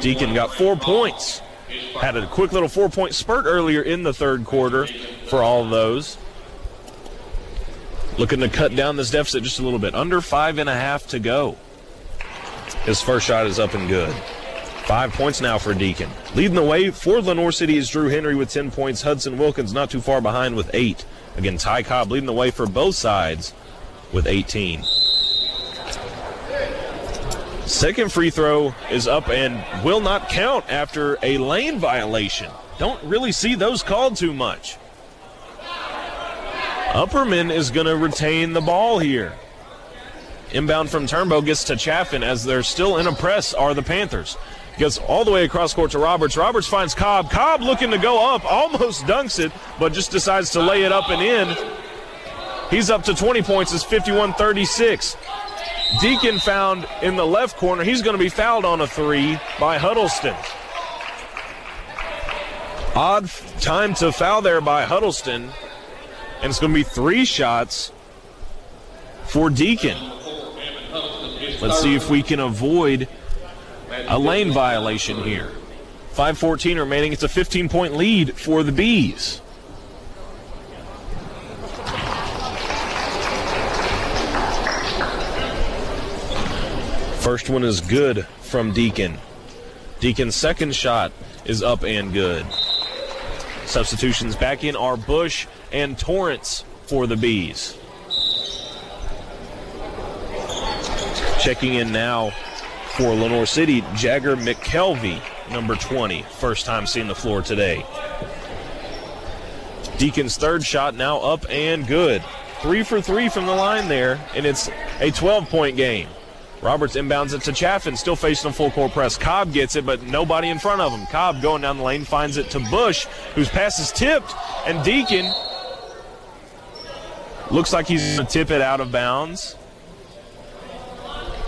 Deacon got four points. Had a quick little four point spurt earlier in the third quarter for all those. Looking to cut down this deficit just a little bit. Under five and a half to go. His first shot is up and good. Five points now for Deacon. Leading the way for Lenoir City is Drew Henry with 10 points. Hudson Wilkins not too far behind with eight. Again, Ty Cobb leading the way for both sides with 18. Second free throw is up and will not count after a lane violation. Don't really see those called too much. Upperman is going to retain the ball here. Inbound from Turnbow gets to Chaffin as they're still in a press are the Panthers. Gets all the way across court to Roberts. Roberts finds Cobb. Cobb looking to go up, almost dunks it, but just decides to lay it up and in. He's up to 20 points. It's 51 36. Deacon found in the left corner. He's going to be fouled on a three by Huddleston. Odd time to foul there by Huddleston. And it's going to be three shots for Deacon. Let's see if we can avoid a lane violation here. 5.14 remaining. It's a 15 point lead for the Bees. First one is good from Deacon. Deacon's second shot is up and good. Substitutions back in are Bush and Torrance for the Bees. Checking in now for Lenoir City, Jagger McKelvey, number 20. First time seeing the floor today. Deacon's third shot now up and good. three for three from the line there, and it's a 12 point game. Roberts inbounds it to Chaffin, still facing a full court press. Cobb gets it, but nobody in front of him. Cobb going down the lane finds it to Bush, whose pass is tipped, and Deacon looks like he's going to tip it out of bounds.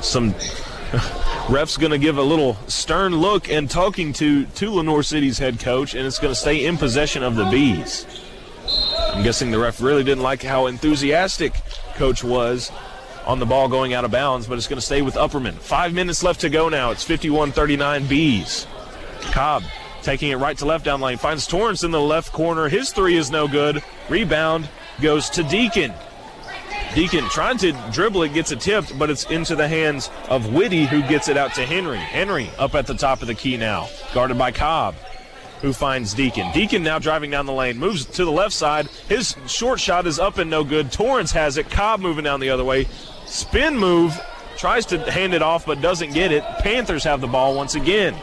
Some refs going to give a little stern look and talking to to Lenoir City's head coach, and it's going to stay in possession of the bees. I'm guessing the ref really didn't like how enthusiastic coach was on the ball going out of bounds, but it's going to stay with Upperman. Five minutes left to go now. It's 51 39 Bees. Cobb taking it right to left down lane. Finds Torrance in the left corner. His three is no good. Rebound goes to Deacon. Deacon trying to dribble it, gets it tipped, but it's into the hands of Whitty, who gets it out to Henry. Henry up at the top of the key now, guarded by Cobb who finds Deacon. Deacon now driving down the lane, moves to the left side. His short shot is up and no good. Torrance has it. Cobb moving down the other way. Spin move, tries to hand it off but doesn't get it. Panthers have the ball once again.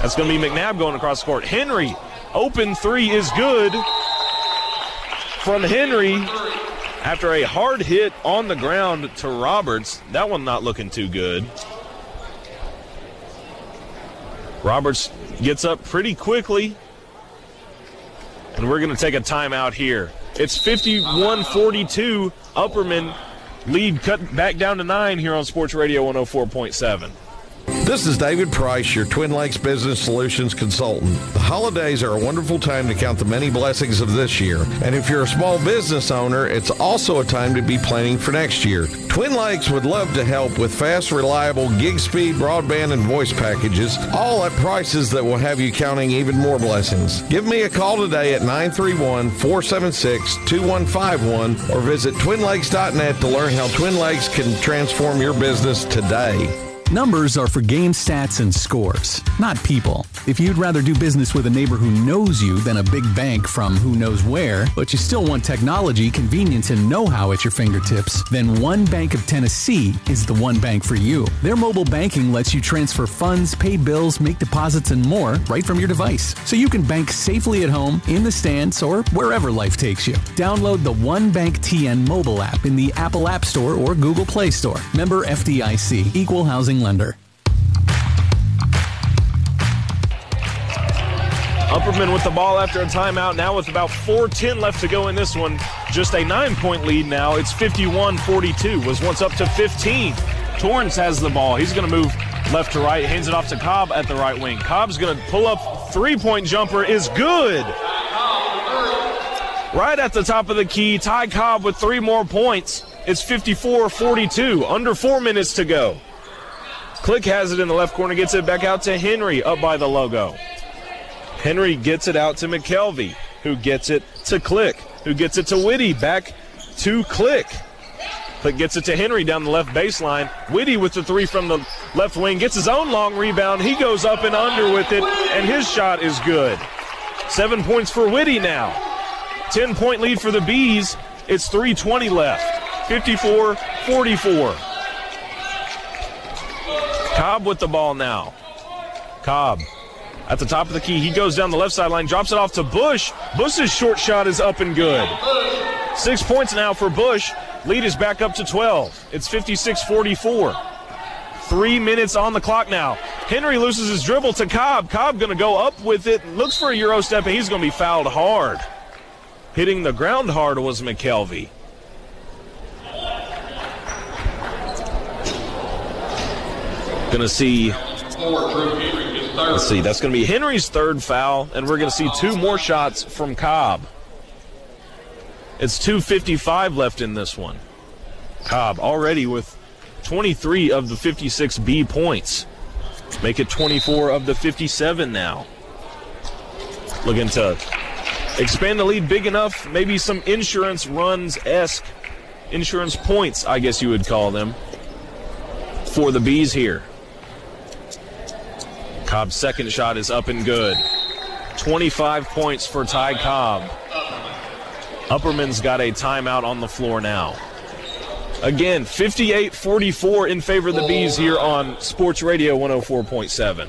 That's going to be McNabb going across the court. Henry, open three is good from Henry after a hard hit on the ground to Roberts. That one not looking too good. Roberts gets up pretty quickly. And we're going to take a timeout here. It's 51 42. Upperman lead cut back down to nine here on Sports Radio 104.7. This is David Price, your Twin Lakes Business Solutions consultant. The holidays are a wonderful time to count the many blessings of this year. And if you're a small business owner, it's also a time to be planning for next year. Twin Lakes would love to help with fast, reliable gig speed broadband and voice packages, all at prices that will have you counting even more blessings. Give me a call today at 931 476 2151 or visit twinlakes.net to learn how Twin Lakes can transform your business today. Numbers are for game stats and scores, not people. If you'd rather do business with a neighbor who knows you than a big bank from who knows where, but you still want technology, convenience, and know how at your fingertips, then One Bank of Tennessee is the one bank for you. Their mobile banking lets you transfer funds, pay bills, make deposits, and more right from your device. So you can bank safely at home, in the stands, or wherever life takes you. Download the One Bank TN mobile app in the Apple App Store or Google Play Store. Member FDIC, Equal Housing Lender. Upperman with the ball after a timeout. Now with about 4:10 left to go in this one, just a nine-point lead now. It's 51-42. Was once up to 15. Torrance has the ball. He's going to move left to right. Hands it off to Cobb at the right wing. Cobb's going to pull up. Three-point jumper is good. Right at the top of the key. Ty Cobb with three more points. It's 54-42. Under four minutes to go. Click has it in the left corner. Gets it back out to Henry up by the logo. Henry gets it out to McKelvey, who gets it to Click, who gets it to Whitty, back to Click. Click gets it to Henry down the left baseline. Whitty with the three from the left wing gets his own long rebound. He goes up and under with it, and his shot is good. Seven points for Whitty now. 10 point lead for the Bees. It's 3.20 left. 54 44. Cobb with the ball now. Cobb at the top of the key. He goes down the left sideline, drops it off to Bush. Bush's short shot is up and good. Six points now for Bush. Lead is back up to 12. It's 56 44. Three minutes on the clock now. Henry loses his dribble to Cobb. Cobb going to go up with it. Looks for a Euro step, and he's going to be fouled hard. Hitting the ground hard was McKelvey. Going to see Let's see, that's going to be Henry's third foul, and we're going to see two more shots from Cobb. It's 2.55 left in this one. Cobb already with 23 of the 56 B points. Make it 24 of the 57 now. Looking to expand the lead big enough, maybe some insurance runs esque, insurance points, I guess you would call them, for the Bees here. Cobb's second shot is up and good. 25 points for Ty Cobb. Upperman's got a timeout on the floor now. Again, 58 44 in favor of the Bees here on Sports Radio 104.7.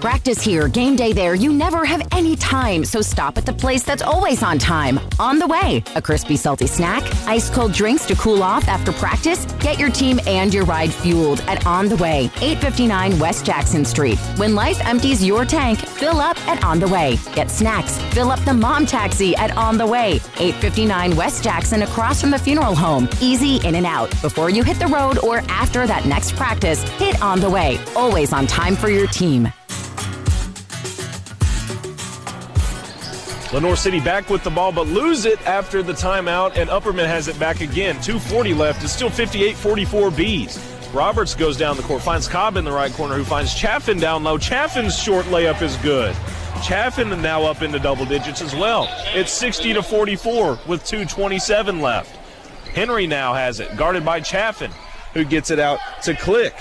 Practice here, game day there. You never have any time, so stop at the place that's always on time. On the way, a crispy, salty snack, ice cold drinks to cool off after practice. Get your team and your ride fueled at On the Way, 859 West Jackson Street. When life empties your tank, fill up at On the Way. Get snacks, fill up the mom taxi at On the Way, 859 West Jackson across from the funeral home. Easy in and out. Before you hit the road or after that next practice, hit On the Way. Always on time for your team. Lenoir City back with the ball, but lose it after the timeout, and Upperman has it back again. 2.40 left. It's still 58 44 Bees. Roberts goes down the court, finds Cobb in the right corner, who finds Chaffin down low. Chaffin's short layup is good. Chaffin now up into double digits as well. It's 60 to 44 with 2.27 left. Henry now has it, guarded by Chaffin, who gets it out to Click.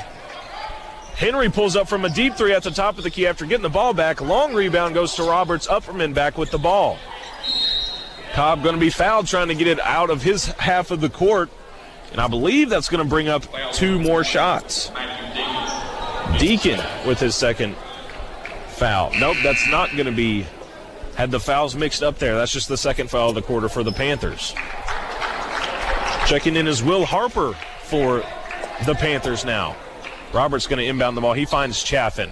Henry pulls up from a deep three at the top of the key after getting the ball back. Long rebound goes to Roberts. Upperman back with the ball. Cobb going to be fouled trying to get it out of his half of the court. And I believe that's going to bring up two more shots. Deacon with his second foul. Nope, that's not going to be. Had the fouls mixed up there. That's just the second foul of the quarter for the Panthers. Checking in is Will Harper for the Panthers now. Roberts going to inbound the ball. He finds Chaffin.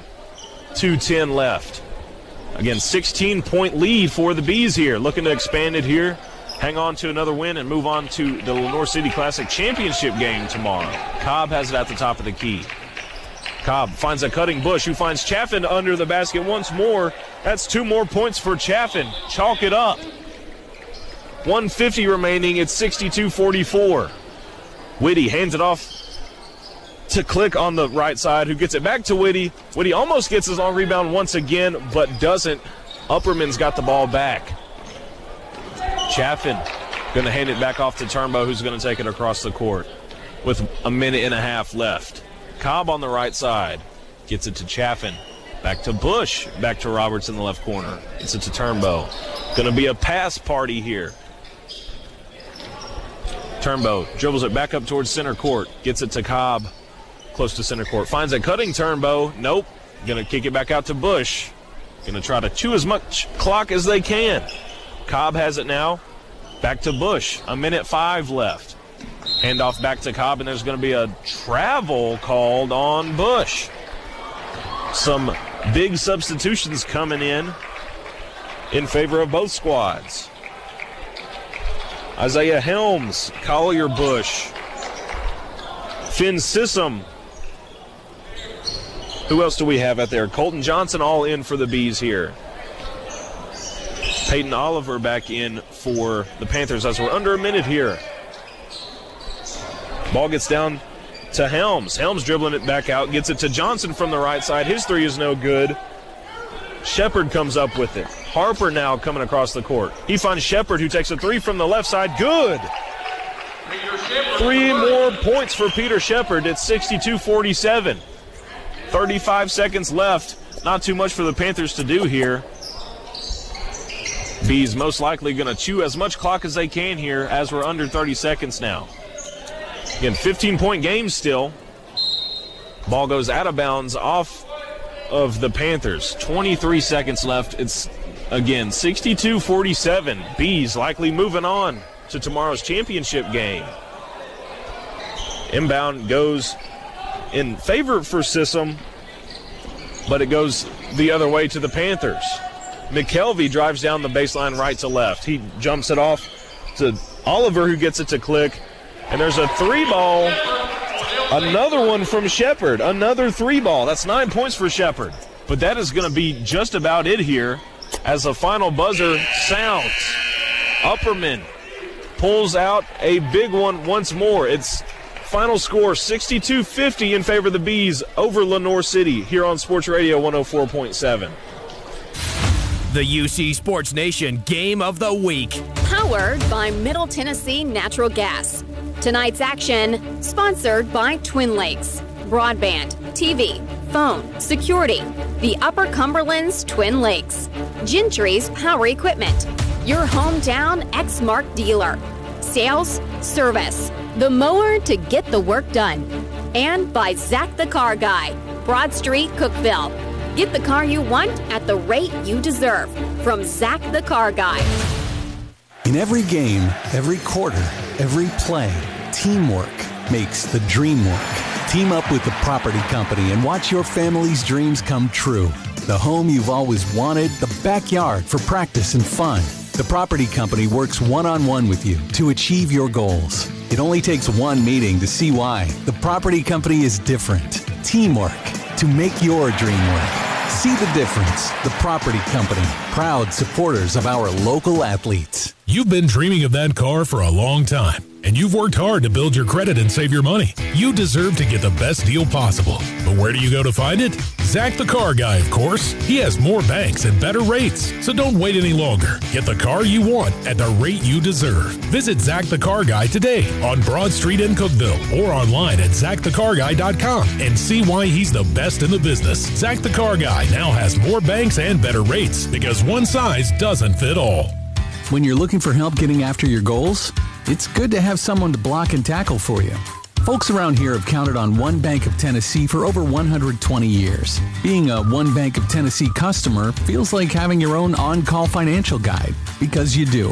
2.10 left. Again, 16 point lead for the Bees here. Looking to expand it here. Hang on to another win and move on to the Lenoir City Classic Championship game tomorrow. Cobb has it at the top of the key. Cobb finds a cutting Bush who finds Chaffin under the basket once more. That's two more points for Chaffin. Chalk it up. 150 remaining. It's 62 44. Whitty hands it off to Click on the right side, who gets it back to Whitty. Whitty almost gets his long rebound once again, but doesn't. Upperman's got the ball back. Chaffin going to hand it back off to Turnbow, who's going to take it across the court with a minute and a half left. Cobb on the right side gets it to Chaffin. Back to Bush. Back to Roberts in the left corner. Gets it to Turnbow. Going to be a pass party here. Turnbow dribbles it back up towards center court. Gets it to Cobb close to center court. Finds a cutting Turnbow. Nope. Going to kick it back out to Bush. Going to try to chew as much clock as they can. Cobb has it now. Back to Bush. A minute five left. Handoff back to Cobb, and there's going to be a travel called on Bush. Some big substitutions coming in in favor of both squads. Isaiah Helms, Collier Bush, Finn Sissom. Who else do we have out there? Colton Johnson all in for the Bees here. Peyton Oliver back in for the Panthers as we're under a minute here. Ball gets down to Helms. Helms dribbling it back out, gets it to Johnson from the right side. His three is no good. Shepard comes up with it. Harper now coming across the court. He finds Shepard, who takes a three from the left side. Good. Three more points for Peter Shepard. It's 62 47. 35 seconds left. Not too much for the Panthers to do here. Bees most likely going to chew as much clock as they can here as we're under 30 seconds now. Again, 15 point game still. Ball goes out of bounds off of the Panthers. 23 seconds left. It's again 62 47. Bees likely moving on to tomorrow's championship game. Inbound goes in favor for Sissom, but it goes the other way to the Panthers. McKelvey drives down the baseline right to left. He jumps it off to Oliver, who gets it to Click. And there's a three ball. Another one from Shepard. Another three ball. That's nine points for Shepard. But that is going to be just about it here as the final buzzer sounds. Upperman pulls out a big one once more. It's final score 62 50 in favor of the Bees over Lenoir City here on Sports Radio 104.7. The UC Sports Nation Game of the Week. Powered by Middle Tennessee Natural Gas. Tonight's action sponsored by Twin Lakes. Broadband, TV, phone, security. The Upper Cumberland's Twin Lakes. Gentry's Power Equipment. Your hometown Exmark dealer. Sales, service. The mower to get the work done. And by Zach the Car Guy. Broad Street, Cookeville. Get the car you want at the rate you deserve. From Zach the Car Guy. In every game, every quarter, every play, teamwork makes the dream work. Team up with the property company and watch your family's dreams come true. The home you've always wanted, the backyard for practice and fun. The property company works one on one with you to achieve your goals. It only takes one meeting to see why. The property company is different. Teamwork to make your dream work. See the difference. The Property Company, proud supporters of our local athletes. You've been dreaming of that car for a long time, and you've worked hard to build your credit and save your money. You deserve to get the best deal possible. But where do you go to find it? Zach the Car Guy, of course. He has more banks and better rates. So don't wait any longer. Get the car you want at the rate you deserve. Visit Zach the Car Guy today on Broad Street in Cookeville or online at zachthecarguy.com and see why he's the best in the business. Zach the Car Guy now has more banks and better rates because one size doesn't fit all. When you're looking for help getting after your goals, it's good to have someone to block and tackle for you. Folks around here have counted on One Bank of Tennessee for over 120 years. Being a One Bank of Tennessee customer feels like having your own on call financial guide, because you do.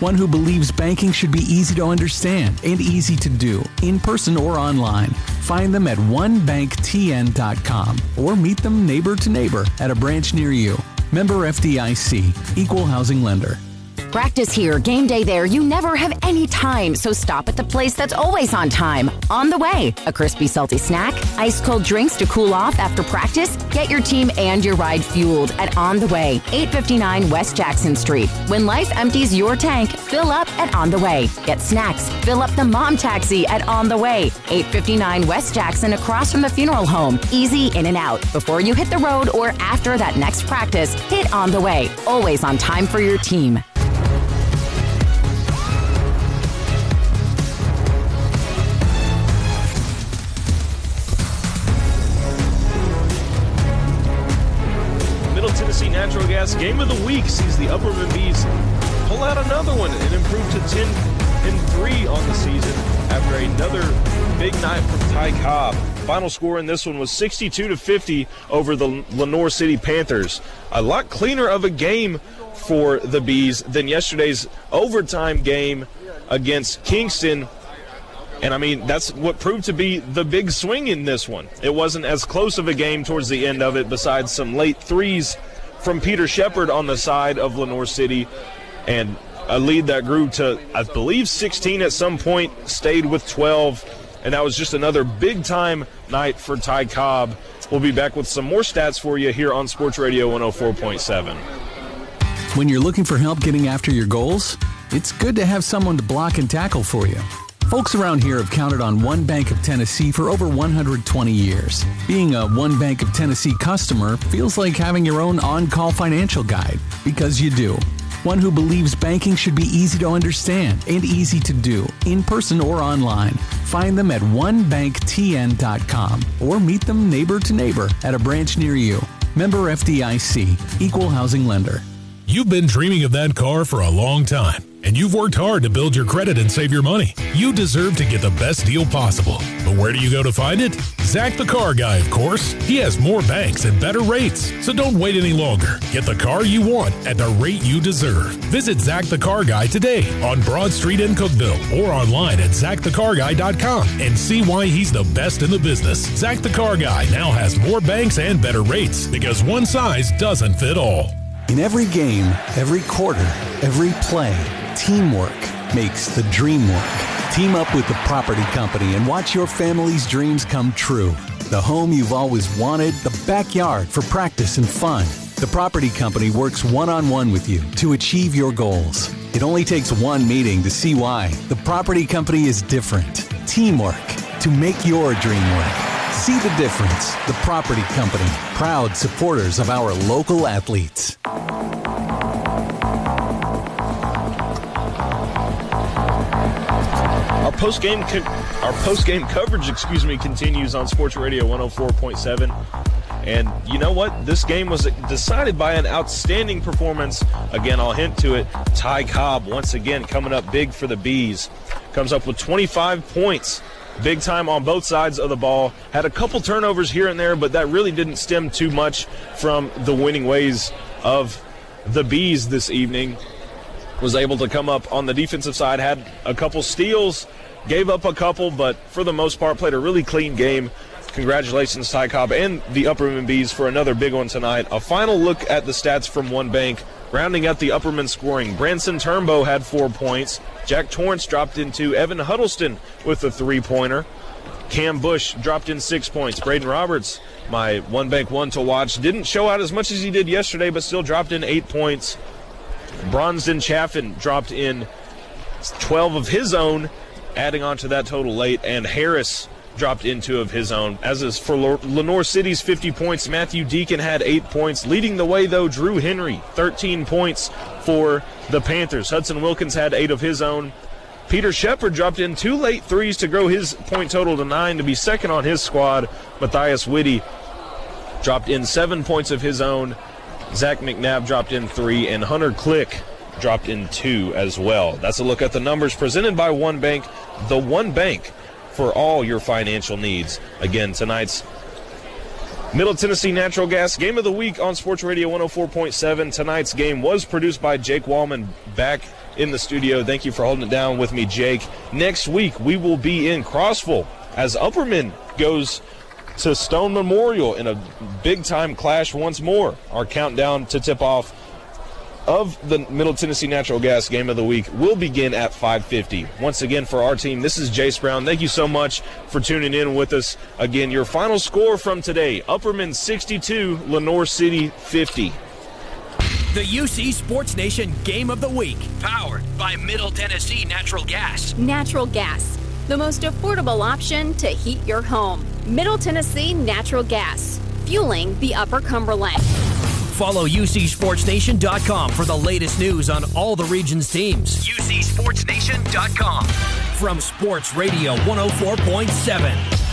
One who believes banking should be easy to understand and easy to do, in person or online. Find them at onebanktn.com or meet them neighbor to neighbor at a branch near you. Member FDIC, Equal Housing Lender. Practice here, game day there. You never have any time, so stop at the place that's always on time. On the way, a crispy, salty snack, ice cold drinks to cool off after practice. Get your team and your ride fueled at On the Way, 859 West Jackson Street. When life empties your tank, fill up at On the Way. Get snacks, fill up the mom taxi at On the Way, 859 West Jackson across from the funeral home. Easy in and out. Before you hit the road or after that next practice, hit On the Way. Always on time for your team. Natural Gas Game of the Week sees the Upperman Bees pull out another one and improve to 10 and 3 on the season after another big night from Ty Cobb. Final score in this one was 62 to 50 over the Lenoir City Panthers. A lot cleaner of a game for the Bees than yesterday's overtime game against Kingston. And I mean, that's what proved to be the big swing in this one. It wasn't as close of a game towards the end of it, besides some late threes from Peter Shepard on the side of Lenoir City. And a lead that grew to, I believe, 16 at some point, stayed with 12. And that was just another big time night for Ty Cobb. We'll be back with some more stats for you here on Sports Radio 104.7. When you're looking for help getting after your goals, it's good to have someone to block and tackle for you. Folks around here have counted on One Bank of Tennessee for over 120 years. Being a One Bank of Tennessee customer feels like having your own on call financial guide, because you do. One who believes banking should be easy to understand and easy to do, in person or online. Find them at onebanktn.com or meet them neighbor to neighbor at a branch near you. Member FDIC, Equal Housing Lender. You've been dreaming of that car for a long time, and you've worked hard to build your credit and save your money. You deserve to get the best deal possible. But where do you go to find it? Zach the Car Guy, of course. He has more banks and better rates. So don't wait any longer. Get the car you want at the rate you deserve. Visit Zach the Car Guy today on Broad Street in Cookeville or online at zachthecarguy.com and see why he's the best in the business. Zach the Car Guy now has more banks and better rates because one size doesn't fit all. In every game, every quarter, every play, teamwork makes the dream work. Team up with the property company and watch your family's dreams come true. The home you've always wanted, the backyard for practice and fun. The property company works one on one with you to achieve your goals. It only takes one meeting to see why. The property company is different. Teamwork to make your dream work. See the difference. The Property Company, proud supporters of our local athletes. Post game co- our post game coverage, excuse me, continues on Sports Radio 104.7. And you know what? This game was decided by an outstanding performance. Again, I'll hint to it. Ty Cobb once again coming up big for the Bees. Comes up with 25 points. Big time on both sides of the ball. Had a couple turnovers here and there, but that really didn't stem too much from the winning ways of the Bees this evening. Was able to come up on the defensive side, had a couple steals, gave up a couple, but for the most part played a really clean game. Congratulations, Ty Cobb and the Upperman Bees for another big one tonight. A final look at the stats from one bank. Rounding out the Upperman scoring, Branson Turnbow had four points. Jack Torrance dropped into Evan Huddleston with a three pointer. Cam Bush dropped in six points. Braden Roberts, my one bank one to watch, didn't show out as much as he did yesterday, but still dropped in eight points. Bronston Chaffin dropped in 12 of his own, adding on to that total late. And Harris dropped into of his own. As is for Lenoir City's 50 points, Matthew Deacon had eight points. Leading the way, though, Drew Henry, 13 points for the Panthers. Hudson Wilkins had eight of his own. Peter Shepard dropped in two late threes to grow his point total to nine to be second on his squad. Matthias Whitty dropped in seven points of his own. Zach McNabb dropped in three, and Hunter Click dropped in two as well. That's a look at the numbers presented by One Bank. The One Bank for all your financial needs. Again, tonight's Middle Tennessee Natural Gas Game of the Week on Sports Radio 104.7. Tonight's game was produced by Jake Wallman back in the studio. Thank you for holding it down with me, Jake. Next week, we will be in Crossville as Upperman goes to Stone Memorial in a big time clash once more. Our countdown to tip off of the Middle Tennessee Natural Gas Game of the Week will begin at 5:50. Once again, for our team, this is Jace Brown. Thank you so much for tuning in with us. Again, your final score from today: Upperman 62, Lenoir City 50. The UC Sports Nation Game of the Week, powered by Middle Tennessee Natural Gas. Natural gas, the most affordable option to heat your home. Middle Tennessee Natural Gas, fueling the Upper Cumberland. Follow UCSportsNation.com for the latest news on all the region's teams. UCSportsNation.com. From Sports Radio 104.7.